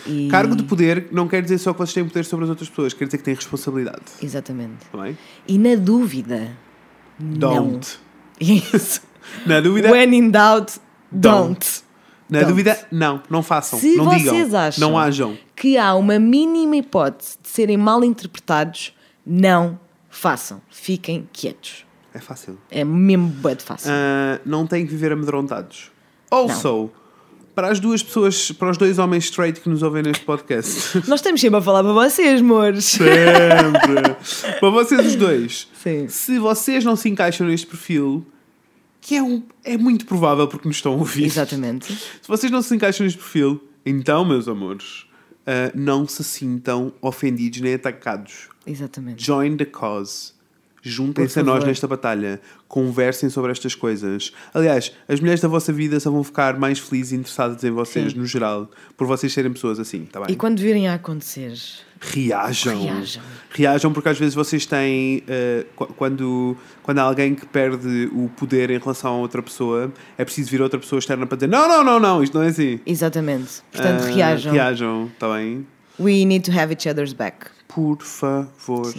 E... Cargo de poder não quer dizer só que vocês têm poder sobre as outras pessoas, quer dizer que têm responsabilidade. Exatamente. Bem? E na dúvida. Don't. Não. Isso. Na dúvida, When in doubt, don't. na don't. dúvida, não, não façam. Se não vocês digam. acham Não ajam. que há uma mínima hipótese de serem mal interpretados, não façam. Fiquem quietos. É fácil. É mesmo de fácil. Ah, não têm que viver amedrontados. Also, para as duas pessoas, para os dois homens straight que nos ouvem neste podcast, Nós estamos sempre a falar para vocês, mores. sempre. para vocês os dois, Sim. se vocês não se encaixam neste perfil, que é, um, é muito provável porque nos estão a ouvir. Exatamente. Se vocês não se encaixam neste perfil, então, meus amores, ah, não se sintam ofendidos nem atacados. Exatamente. Join the cause. Juntem-se a nós nesta batalha. Conversem sobre estas coisas. Aliás, as mulheres da vossa vida só vão ficar mais felizes e interessadas em vocês, Sim. no geral, por vocês serem pessoas assim, tá bem? E quando virem a acontecer, Reajam. Reajam. Reajam porque às vezes vocês têm. eh, qu- quando, quando há alguém que perde o poder em relação a outra pessoa, é preciso vir outra pessoa externa para dizer: não, não, não, não, isto não é assim. exatamente. Portanto, Ah, reajam. Reajam, tá bem? We need to have each other's back. Por favor.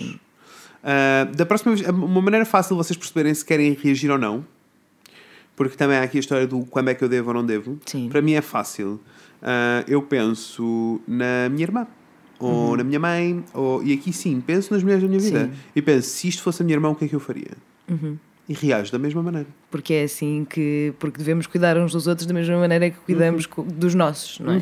Ah, da próxima vez, uma maneira fácil de vocês perceberem se querem reagir ou não, porque também há aqui a história do quando é que eu devo ou não devo. Sim. Para mim é fácil. Ah, eu penso na minha irmã, ou Uhum. na minha mãe, ou, e aqui sim, penso nas mulheres da minha vida. Sim. E penso, se isto fosse a minha irmã, o que é que eu faria? Uhum. E reajo da mesma maneira. Porque é assim que. Porque devemos cuidar uns dos outros da mesma maneira que cuidamos Uhum. dos nossos, não é?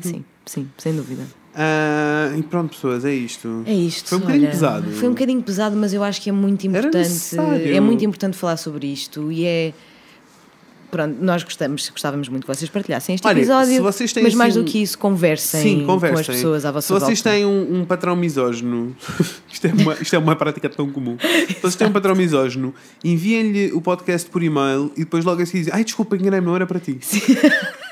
Sim, sim, sem dúvida. Ah, e pronto, pessoas, é isto. É isto. Foi um bocadinho olha, pesado. Foi um bocadinho pesado, mas eu acho que é muito importante. É muito importante falar sobre isto e é. Pronto, nós gostamos, gostávamos muito que vocês partilhassem este Olha, episódio, mas mais assim- do que isso, conversem, Sim, conversem. com as pessoas à vossa Se vocês volta. têm um, um patrão misógino, isto, é uma, isto é uma prática tão comum. Se vocês têm um patrão misógino, enviem-lhe o podcast por e-mail e depois logo assim dizem: Ai, desculpa, enganei-me, não era para ti.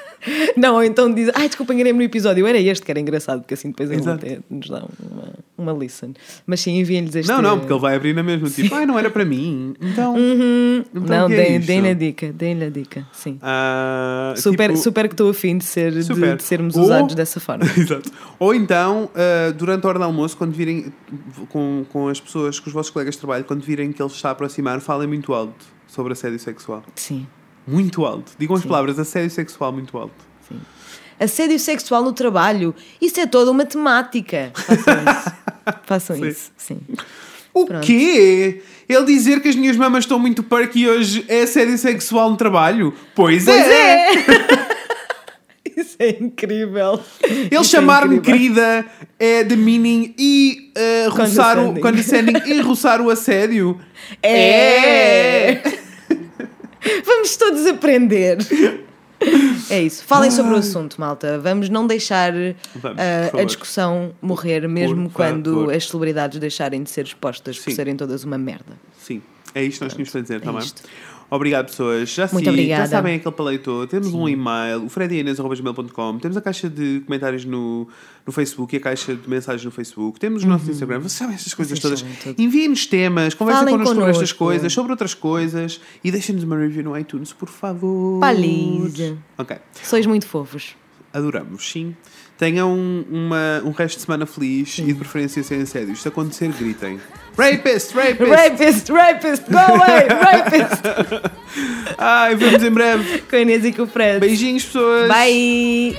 Não, ou então diz, ai, desculpa, enganei-me no episódio, era este que era engraçado, porque assim depois ele até nos dá uma, uma listen. Mas sim, enviem-lhes este. Não, não, porque ele vai abrir na mesma. Tipo, ai, não era para mim. Então. então não, é deem- deem-lhe a dica, deem-lhe a dica, sim. Ah, Super, tipo- super que estou afim de, ser, de- de sermos Ou- usados dessa forma. Exato. Ou então, ah, durante a hora do almoço, quando virem com, com as pessoas, com os vossos colegas de trabalho, quando virem que ele está a aproximar, falem muito alto sobre assédio sexual. Sim. Muito alto. Digam as Sim. palavras assédio sexual muito alto. Sim. Assédio sexual no trabalho. Isso é toda uma temática. Façam isso. Façam Sim. isso. Sim. O Pronto. quê? Ele dizer que as minhas mamas estão muito perky hoje é assédio sexual no trabalho? Pois, Pois é! é! Isso é incrível. Ele é chamar-me incrível. querida é demeaning e uh, roçar o Condescending. e roçar o assédio. É! Vamos todos aprender. É isso. Falem sobre o assunto, malta. Vamos não deixar Vamos, por a discussão morrer, mesmo Por quando favor. as celebridades deixarem de ser expostas por Sim. serem todas uma merda. Sim, é isto que nós tínhamos para dizer, tá é bem? isto. Obrigado, pessoas. Já, Muito sim, obrigada. já sabem aquele paleitor. Temos um e-mail, o fredianes.com. Temos a caixa de comentários no, no Facebook e a caixa de mensagens no Facebook. Temos o nosso Instagram. Vocês sabem estas coisas Uhum. Vocês todas. Enviem-nos temas, conversem Falem connosco sobre estas connosco. coisas, sobre outras coisas e deixem-nos uma review no iTunes, por favor. Palize. Ok. Sois muito fofos. Adoramos, sim. Tenham uma, um resto de semana feliz e de preferência sem assédio. Isto acontecer, gritem. Rapist, rapist! Rapist, rapist, go away, rapist! Ai, vemos em breve. Com a Inês e com o Fred. Beijinhos, pessoas. Bye!